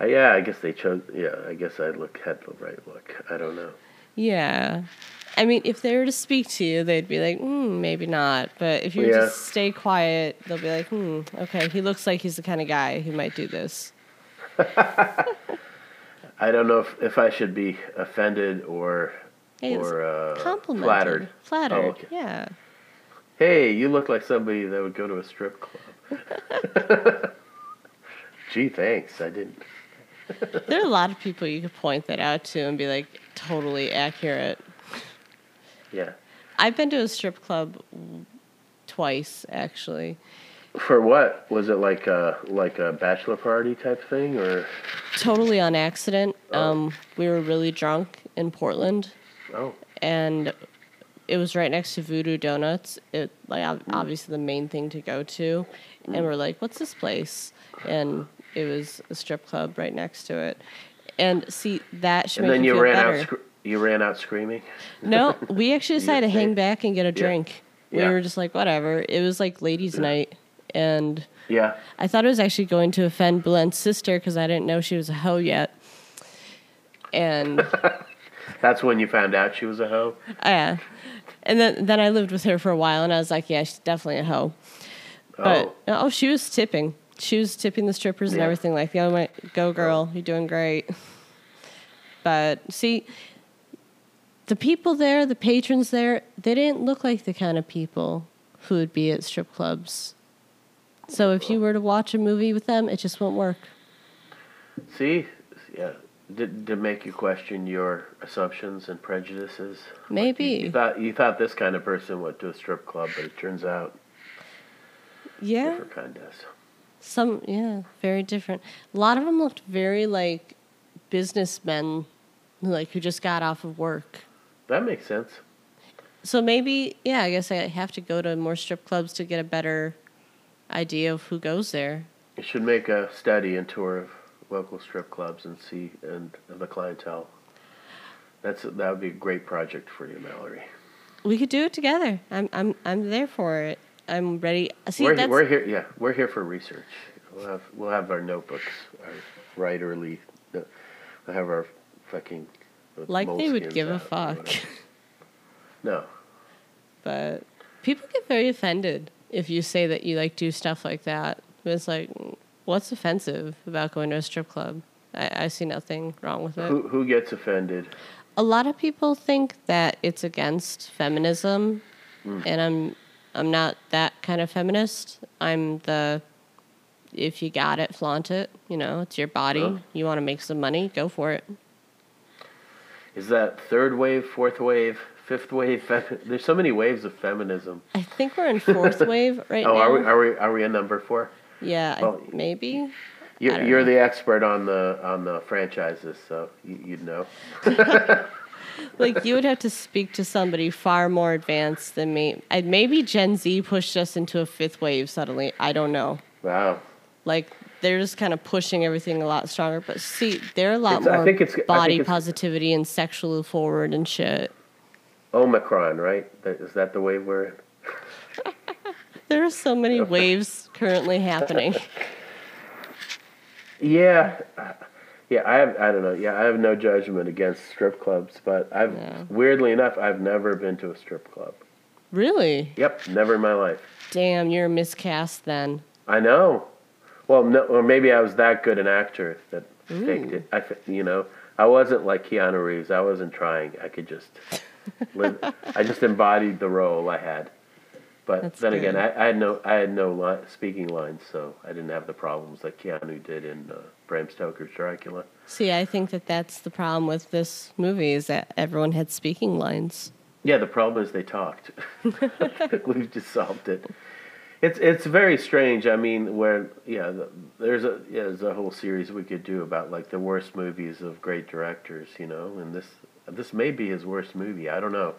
Uh, yeah, I guess they chose. Yeah, I guess I look had the right look. I don't know. Yeah. I mean, if they were to speak to you, they'd be like, hmm, maybe not. But if you Yeah. just stay quiet, they'll be like, hmm, okay, he looks like he's the kind of guy who might do this. I don't know if, if I should be offended or Hey, or uh, Complimented. flattered. Flattered. Oh, okay. Yeah. Hey, you look like somebody that would go to a strip club. Gee, thanks. I didn't. There are a lot of people you could point that out to and be like, totally accurate. Yeah. I've been to a strip club twice, actually. For what was it like? A like a bachelor party type thing, or Totally on accident. Oh. Um, we were really drunk in Portland, oh, and it was right next to Voodoo Donuts. It like Hmm. obviously the main thing to go to, and we're like, "What's this place?" And it was a strip club right next to it. And see, that should and make then you ran better. out. Sc- you ran out screaming. No, we actually decided to hang back and get a drink. We Yeah. were just like, whatever. It was like ladies' night, and Yeah. I thought it was actually going to offend Bulent's sister because I didn't know she was a hoe yet. And That's when you found out she was a hoe. yeah, and then then I lived with her for a while, and I was like, yeah, she's definitely a hoe. But oh, oh, oh she was tipping. She was tipping the strippers and Yeah. everything. Like, oh my, go girl, oh. you're doing great. But see, the people there, the patrons there, they didn't look like the kind of people who would be at strip clubs. So if you were to watch a movie with them, it just won't work. see. Did did make you question your assumptions and prejudices? Like, you- Maybe. you, thought you thought this kind of person went to a strip club, but it turns out Yeah, different kind does. some yeah, very different. A lot of them looked very like businessmen, like who just got off of work. That makes sense. So maybe, yeah, I guess I have to go to more strip clubs to get a better idea of who goes there. You should make a study and tour of local strip clubs and see and the clientele. That's that would be a great project for you, Mallory. We could do it together. I'm I'm I'm there for it. I'm ready. See, we're, we're here. Yeah, we're here for research. We'll have we'll have our notebooks, our writerly. We'll have our fucking. like they would give a fuck. No, but People get very offended if you say that you like do stuff like that. It's like, what's offensive about going to a strip club? I, I see nothing wrong with it. Who who gets offended? a lot of people think that it's against feminism Mm. and i'm i'm not that kind of feminist i'm the if you got it flaunt it you know it's your body Oh. you want to make some money go for it Is that third wave, fourth wave, fifth wave? Fem- There's so many waves of feminism. i think we're in fourth wave right oh, now Oh, are we are we are we in number four? Yeah well, maybe You're, you're the expert on the on the franchises, so you, you'd know. like you would have to speak to somebody far more advanced than me and maybe gen z pushed us into a fifth wave suddenly i don't know Wow. like they're just kind of pushing everything a lot stronger. But see, they're a lot It's- I think it's- think body it's- positivity and sexually forward and shit. Omicron, right? Is that the wave we're in? There are so many waves currently happening. Yeah, yeah. I have. I don't know. Yeah, I have no judgment against strip clubs, but I've Yeah. weirdly enough, I've never been to a strip club. Really? Yep, never in my life. Damn, you're a miscast then. I know. Well, no, or maybe I was that good an actor that faked it. I, you know, I wasn't like Keanu Reeves. I wasn't trying. I could just live. I just embodied the role I had. But That's then again. I, I had no, I had no li- speaking lines, so I didn't have the problems that Keanu did in uh, Bram Stoker's Dracula. See, I think that that's the problem with this movie is that everyone had speaking lines. Yeah, the problem is they talked. We've just solved it. It's it's very strange. I mean, where yeah, there's a yeah, there's a whole series we could do about like the worst movies of great directors, you know, and this this may be his worst movie. I don't know.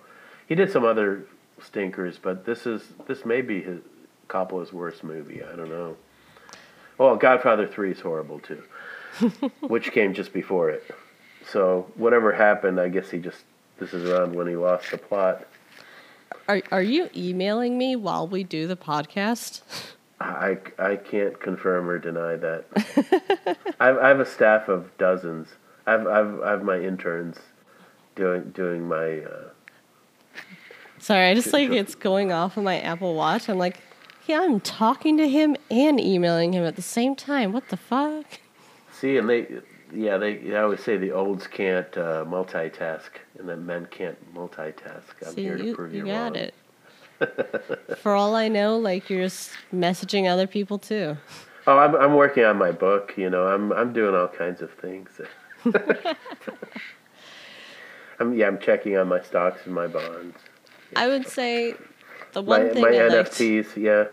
He did some other stinkers, but this is this may be his Coppola's worst movie. I don't know. Well, Godfather Three is horrible too, which came just before it. So whatever happened, I guess he just this is around when he lost the plot. Are are you emailing me while we do the podcast? I, I can't confirm or deny that. I've, I have a staff of dozens. I've, I've, I have my interns doing doing my. Uh, Sorry, I just like it's going off on my Apple Watch. I'm like, yeah, I'm talking to him and emailing him at the same time. What the fuck? see, and they, yeah, they. I always say the olds can't uh, multitask, and that men can't multitask. I'm See, here to you, prove you you, got wrong. it. For all I know, like you're just messaging other people too. Oh, I'm, I'm working on my book. You know, I'm, I'm doing all kinds of things. I'm, yeah, I'm checking on my stocks and my bonds. I would say the My, one thing my I liked. NFTs, yeah.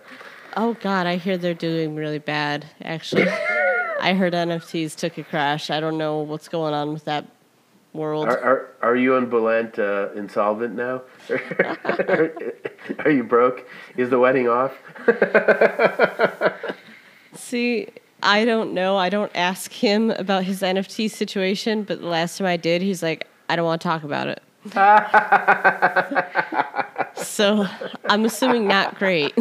Oh God, I hear they're doing really bad. Actually, I heard NFTs took a crash. I don't know what's going on with that world. Are, are, are you and Bulent uh, insolvent now? are you broke? Is the wedding off? See, I don't know. I don't ask him about his NFT situation, but the last time I did, he's like, I don't want to talk about it. So I'm assuming not great.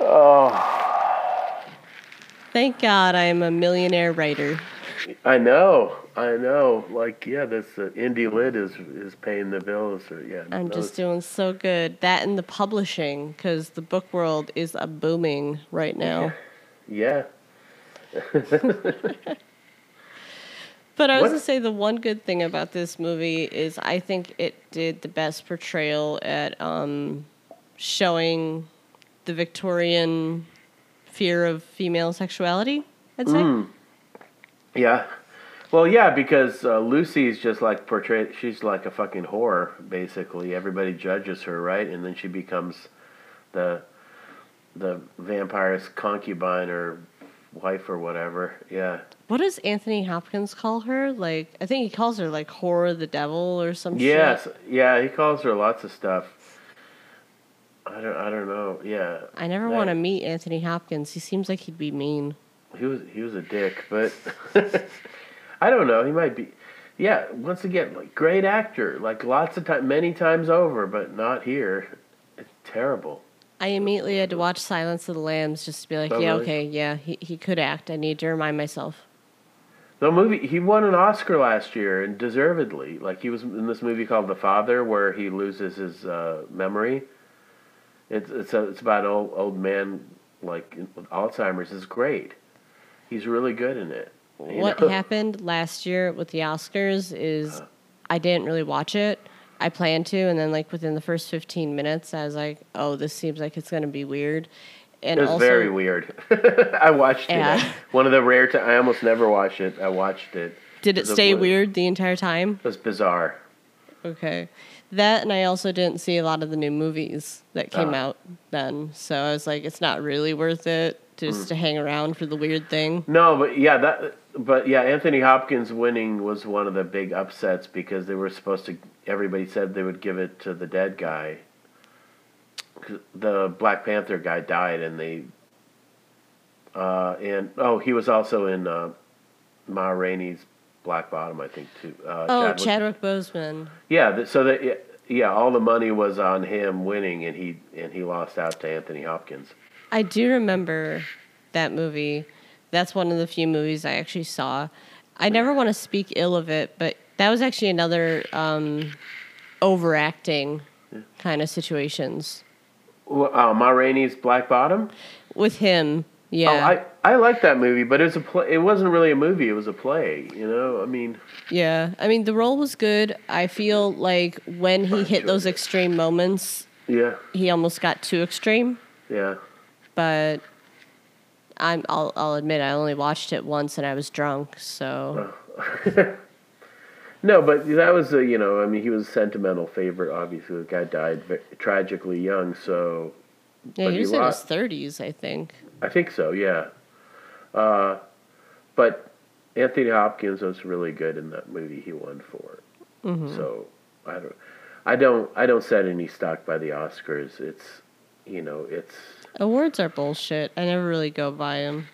Oh, Thank God I am a millionaire writer. I know, I know. Like, yeah, this uh, indie lit is is paying the bills. Or yeah, I'm no, just doing so good. That and the publishing, because the book world is a booming right now. yeah. But I was What- gonna say the one good thing about this movie is I think it did the best portrayal at um, showing the Victorian fear of female sexuality. I'd say. Mm. Yeah. Well, yeah, because uh, Lucy's just like portrayed. She's like a fucking whore, basically. Everybody judges her, right? And then she becomes the the vampire's concubine or wife or whatever. Yeah. What does Anthony Hopkins call her? Like I think he calls her like horror the devil or some Yes. shit. Yeah. He calls her lots of stuff. I don't. I don't know. Yeah. I never want to meet Anthony Hopkins. He seems like he'd be mean. He was he was a dick, but I don't know. He might be. Yeah, once again, like great actor, like lots of time, many times over, but not here. It's terrible. I immediately had to watch Silence of the Lambs just to be like, Oh, yeah, really? okay, yeah, he, he could act. I need to remind myself. The movie he won an Oscar last year and deservedly. Like he was in this movie called The Father, where he loses his uh, memory. It's it's a, it's about an old old man like with Alzheimer's. is great. He's really good in it. What know? happened last year with the Oscars is I didn't really watch it. I planned to, and then like within the first fifteen minutes, I was like, "Oh, this seems like it's gonna be weird." And It was also, very weird. I watched Yeah. it. One of the rare times. I almost never watch it. I watched it. Did it stay weird the entire time? It was bizarre. Okay. That and I also didn't see a lot of the new movies that came Ah. out then. So I was like, it's not really worth it just Mm. to hang around for the weird thing. No, but yeah, that. But yeah, Anthony Hopkins winning was one of the big upsets because they were supposed to. Everybody said they would give it to the dead guy. The Black Panther guy died, and they. Uh, and oh, he was also in uh, Ma Rainey's Black Bottom, I think too. Uh, Oh, Chadwick- Chadwick Boseman. Yeah, so that yeah, all the money was on him winning, and he and he lost out to Anthony Hopkins. I do remember that movie. That's one of the few movies I actually saw. I never want to speak ill of it, but that was actually another um, overacting kind of situations Well, uh, Ma Rainey's Black Bottom. with him. Yeah, Oh, I I like that movie, but it was a play. It wasn't really a movie; it was a play. You know, I mean, yeah. I mean, the role was good. I feel like when he hit those extreme moments, yeah, he almost got too extreme. yeah. But I'm I'll I'll admit I only watched it once and I was drunk, so No, but that was a you know, I mean, he was a sentimental favorite. Obviously, the guy died tragically young, so yeah, he he was in his thirties, I think. I think so. Yeah. Uh, but Anthony Hopkins was really good in that movie. He won for. Mm-hmm. So I don't, I don't, I don't set any stock by the Oscars. It's, you know, it's Awards are bullshit. I never really go by them.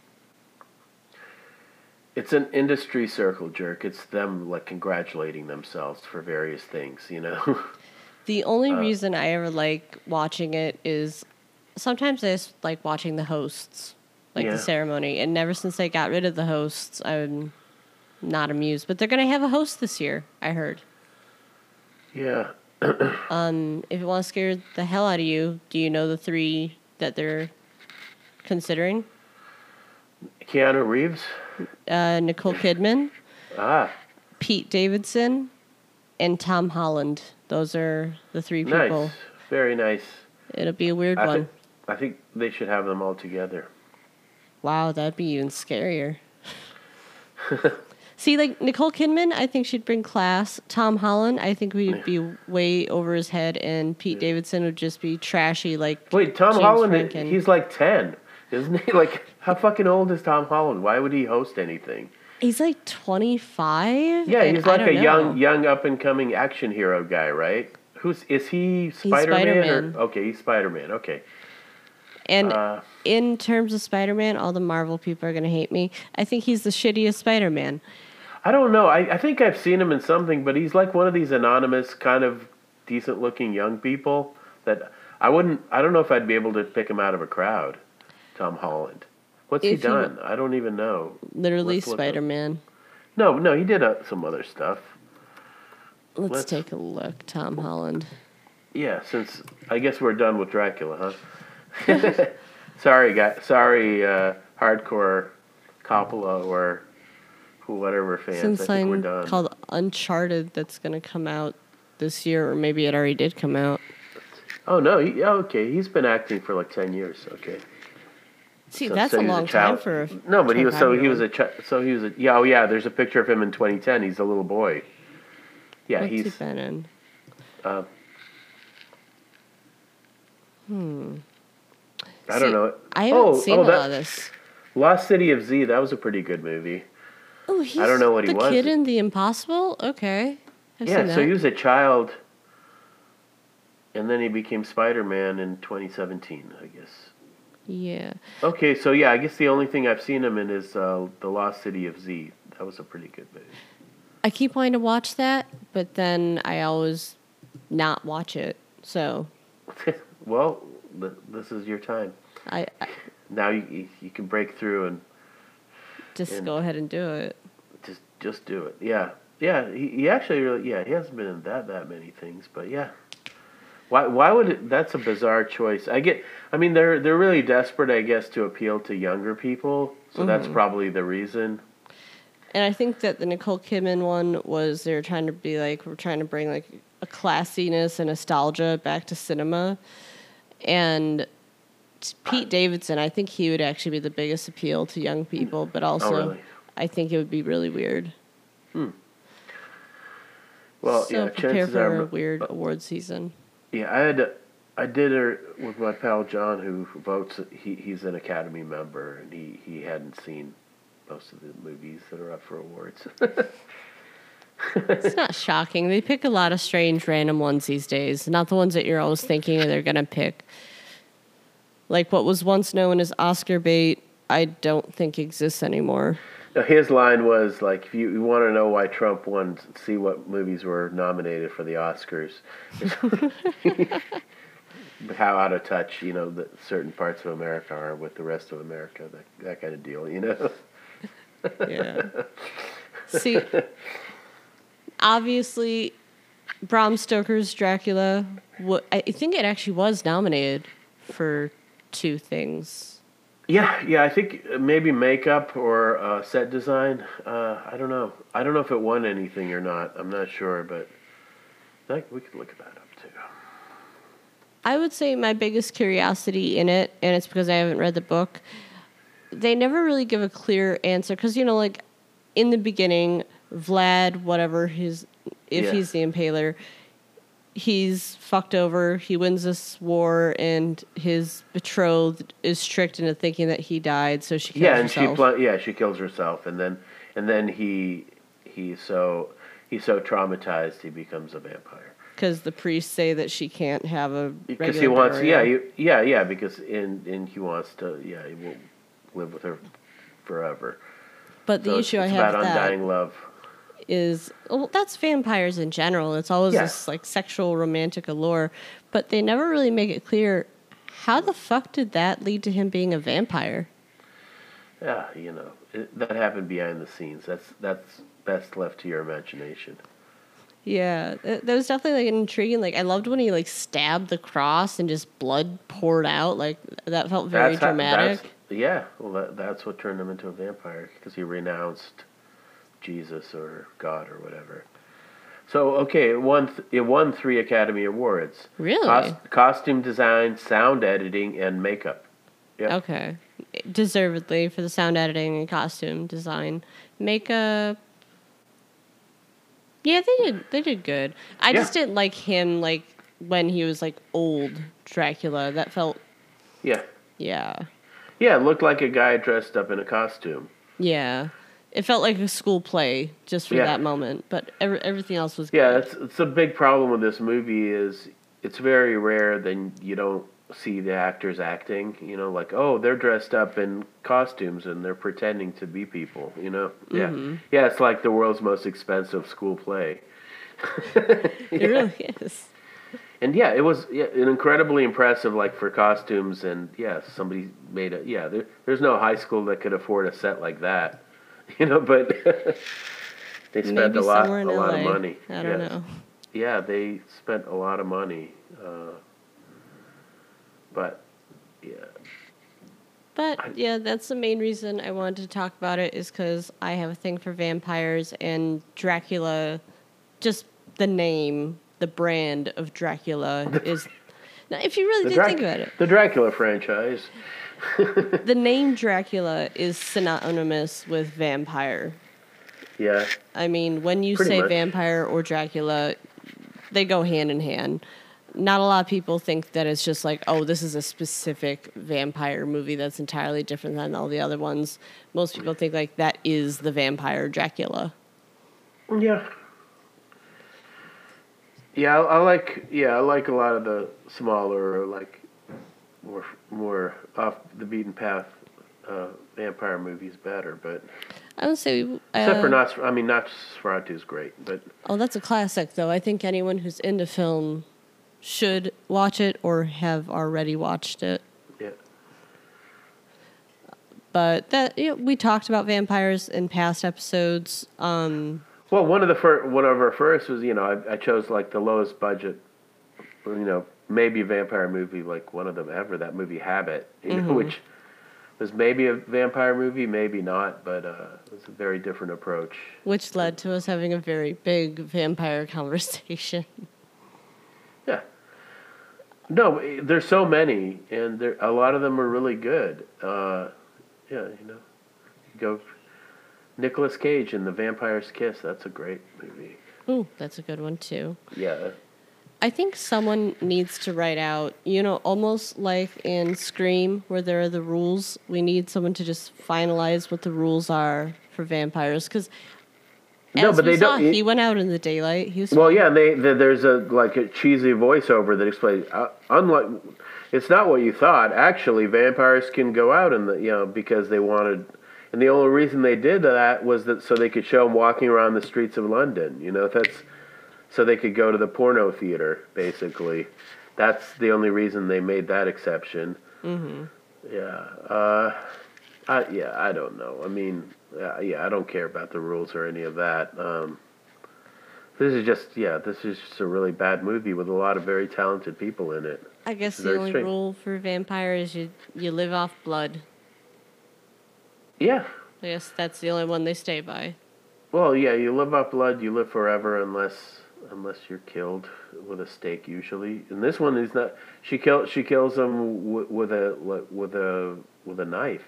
it's an industry circle jerk. It's them like congratulating themselves for various things. You know. The only Uh, reason I ever like watching it is sometimes I just like watching the hosts, like Yeah. the ceremony. And ever since they got rid of the hosts, I'm not amused. But they're gonna have a host this year. I heard. yeah. Um, if it want to scare the hell out of you, do you know the three that they're considering? Keanu Reeves. Uh, Nicole Kidman, Ah, Pete Davidson, and Tom Holland. Those are the three people. nice. Very nice. It'll be a weird I one. think, I think they should have them all together. Wow, that'd be even scarier. See, like Nicole Kidman, I think she'd bring class. Tom Holland, I think we'd be way over his head, and Pete Davidson would just be trashy. Like Wait, Tom James Holland, Franken. he's like 10, isn't he? Like, how fucking old is Tom Holland? Why would he host anything? he's like twenty five. Yeah, he's like a young, young up and coming action hero guy, right? Who's is he? Spider Man? Spider-Man. Okay, he's Spider Man. Okay. And Uh, in terms of Spider Man, all the Marvel people are gonna hate me. I think he's the shittiest Spider Man. I don't know. I, I think I've seen him in something, but he's like one of these anonymous, kind of decent looking young people that I wouldn't. I don't know if I'd be able to pick him out of a crowd. Tom Holland. What's If he done? I don't even know. Literally Let's look up. Spider Man. No, no, he did uh, some other stuff. Let's, Let's- take a look. Tom Holland. Yeah, since I guess we're done with Dracula, huh? sorry, guy. Sorry, uh, hardcore Coppola or whatever fans. Since I think we're done. called Uncharted, that's gonna come out this year, or maybe it already did come out. oh no, he, yeah, okay. He's been acting for like ten years. Okay. See, So- that's so a he long child- time for. A No, but he was so he was a chi- so he was a yeah oh yeah. There's a picture of him in 2010. He's a little boy. Yeah, What's he he's been in? uh, Hmm. I don't know. I haven't oh, seen oh, a lot of this. Lost City of Z. That was a pretty good movie. Oh, he's don't know what he the was. kid in The Impossible. Okay, I've yeah, so he was a child, and then he became Spider Man in 2017, I guess. yeah. Okay, so yeah, I guess the only thing I've seen him in is uh, the Lost City of Z. That was a pretty good movie. I keep wanting to watch that, but then I always not watch it. So well, th- this is your time. I, I Now you- you can break through and just And- go ahead and do it. just just do it. Yeah, yeah. He, he actually really yeah he hasn't been in that that many things, but yeah. Why? Why would it? That's a bizarre choice. I get. I mean, they're they're really desperate, I guess, to appeal to younger people. So that's Mm-hmm. probably the reason. And I think that the Nicole Kidman one was they were trying to be like we're trying to bring like a classiness and nostalgia back to cinema. And Pete Davidson, I think he would actually be the biggest appeal to young people, but oh, also really? I think it would be really weird. Hmm. Well, so yeah, prepare chances for are. a weird award season. Yeah, I had. I did it with my pal John, who votes. He he's an Academy member, and he he hadn't seen most of the movies that are up for awards. It's not shocking. They pick a lot of strange random ones these days, not the ones that you're always thinking they're going to pick. Like what was once known as Oscar bait, I don't think exists anymore. Now, his line was like, if you, you want to know why Trump won, see what movies were nominated for the Oscars. How out of touch, you know, that certain parts of America are with the rest of America, that, that kind of deal, you know? Yeah. See, obviously, Bram Stoker's Dracula. I think it actually was nominated for two things. Yeah, yeah, I think maybe makeup or uh, set design. Uh, I don't know. I don't know if it won anything or not. I'm not sure, but like, we could look that up too. I would say my biggest curiosity in it, and it's because I haven't read the book. They never really give a clear answer because you know, like in the beginning, Vlad, whatever his, if Yeah. he's the Impaler, he's fucked over. He wins this war, and his betrothed is tricked into thinking that he died, so she kills yeah, and she herself. pl- yeah she kills herself, and then and then he he's so he's so traumatized he becomes a vampire because the priests say that she can't have a because he wants yeah burial. he, yeah yeah because in in he wants to yeah he will live with her forever. But the So issue it's I have about that undying love. Is well, that's vampires in general. It's always Yeah. this like sexual romantic allure, but they never really make it clear how the fuck did that lead to him being a vampire. Yeah, you know it, that happened behind the scenes. That's that's best left to your imagination. Yeah, that, that was definitely like intriguing. Like I loved when he like stabbed the cross and just blood poured out. Like that felt very That's how- dramatic. that's- yeah, well, that, that's what turned him into a vampire because he renounced Jesus or God or whatever. So okay, it won th- it won three Academy Awards: really? Cos- costume design, sound editing, and makeup. Yeah. Okay, deservedly for the sound editing and costume design, makeup. Yeah, they did. They did good. I just didn't like him like when he was like old Dracula. That felt Yeah, yeah, yeah, it looked like a guy dressed up in a costume. yeah. It felt like a school play just for Yeah. that moment, but every, everything else was Yeah, good. it's it's a big problem with this movie is it's very rare that you don't see the actors acting. You know, like oh they're dressed up in costumes and they're pretending to be people. You know, yeah, Mm-hmm. yeah. It's like the world's most expensive school play. It really is. And yeah, it was yeah, an incredibly impressive, like for costumes, and yeah, somebody made a yeah. There, there's no high school that could afford a set like that, you know. But they spent Maybe a lot, a lot of money. I don't Yes. know. Yeah, they spent a lot of money, uh, but yeah, But yeah, that's the main reason I wanted to talk about it is because I have a thing for vampires and Dracula. Just the name, the brand of Dracula is. Now, if you really did Drac- think about it, the Dracula franchise. the name Dracula is synonymous with vampire. Yeah, I mean, when you Pretty say much. vampire or Dracula, they go hand in hand. Not a lot of people think that it's just like, oh, this is a specific vampire movie that's entirely different than all the other ones. Most people think like that is the vampire Dracula. yeah, yeah. I, I like yeah, I like a lot of the smaller, like more more off the beaten path uh, vampire movies better, but. I would say, uh, Except for Nos, I mean, Nosferatu is great, but oh, that's a classic though. I think anyone who's into film should watch it or have already watched it. yeah, But that you know, we talked about vampires in past episodes. Um, Well, one of the first, one of our first was, you know, I, I chose like the lowest budget, you know, maybe a vampire movie like one of them ever. That movie Habit, you know, Mhm. which was maybe a vampire movie, maybe not, but uh, it was a very different approach. Which led to us having a very big vampire conversation. Yeah. No, eh, there's so many, and there a lot of them are really good. Uh, yeah, you know, you go Nicolas Cage in The Vampire's Kiss. That's a great movie. Ooh, that's a good one too. Yeah. I think someone needs to write out, you know, almost like in Scream, where there are the rules. We need someone to just finalize what the rules are for vampires. Because No, but they saw, don't- He went out in the daylight. He was Well, yeah, they, they there's a like a cheesy voiceover that explains. Uh, unlike, it's not what you thought. Actually, vampires can go out in the you know because they wanted, and the only reason they did that was that so they could show them walking around the streets of London. You know, that's so they could go to the porno theater. Basically, that's the only reason they made that exception. hmm Yeah. Uh, I, yeah, I don't know. I mean, uh, yeah, I don't care about the rules or any of that. Um, this is just, yeah, this is just a really bad movie with a lot of very talented people in it. I guess the only strange. rule for vampires is you you live off blood. Yeah. I guess that's the only one they stay by. Well, yeah, you live off blood, you live forever unless unless you're killed with a stake usually. And this one is not. She kill she kills him w- with a with a with a knife.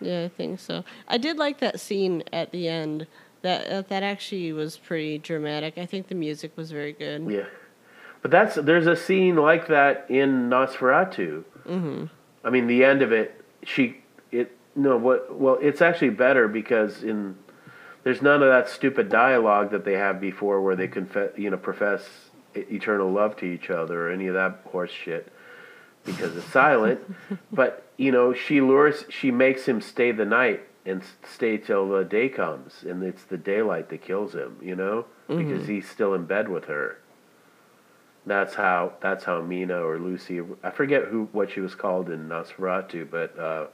Yeah, I think so. I did like that scene at the end. That uh, that actually was pretty dramatic. I think the music was very good. Yeah. But that's there's a scene like that in Nosferatu. hmm I mean, the end of it, she, it, no, what, well, it's actually better because in, there's none of that stupid dialogue that they have before where they confess, you know, profess eternal love to each other or any of that horse shit because it's silent. but, you know, she lures, she makes him stay the night and stay till the day comes and it's the daylight that kills him, you know, because he's still in bed with her. That's how that's how Mina or Lucy I forget who what she was called in Nosferatu, but uh,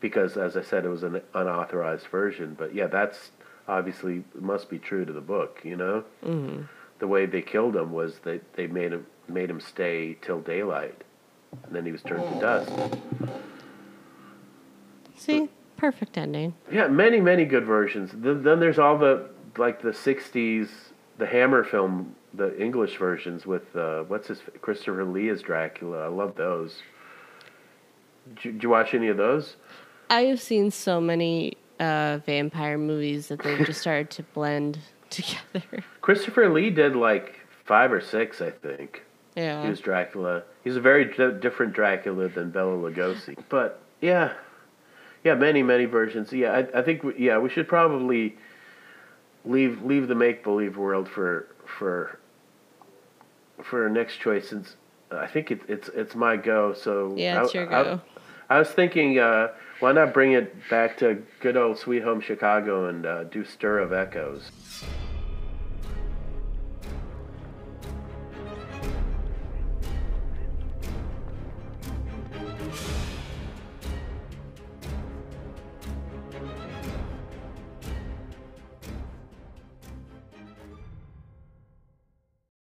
because as I said it was an unauthorized version. But yeah, that's obviously must be true to the book. You know, hmm the way they killed him was they they made him made him stay till daylight, and then he was turned to dust. See, perfect ending. Yeah, many many good versions. Then, then there's all the like the '60s, the Hammer film, the English versions with uh, what's his Christopher Lee as Dracula. I love those. Did you, did you watch any of those? I have seen so many uh, vampire movies that they've just started to blend together. Christopher Lee did like five or six, I think. Yeah. He was Dracula. He's a very di- different Dracula than Bela Lugosi. But yeah, yeah, many many versions. Yeah, I, I think we, yeah we should probably leave leave the make believe world for for for our next choice since I think it, it's it's my go. So Yeah, it's I, your I- go. I, was thinking, uh, why not bring it back to good old sweet home Chicago and uh, do Stir of Echoes.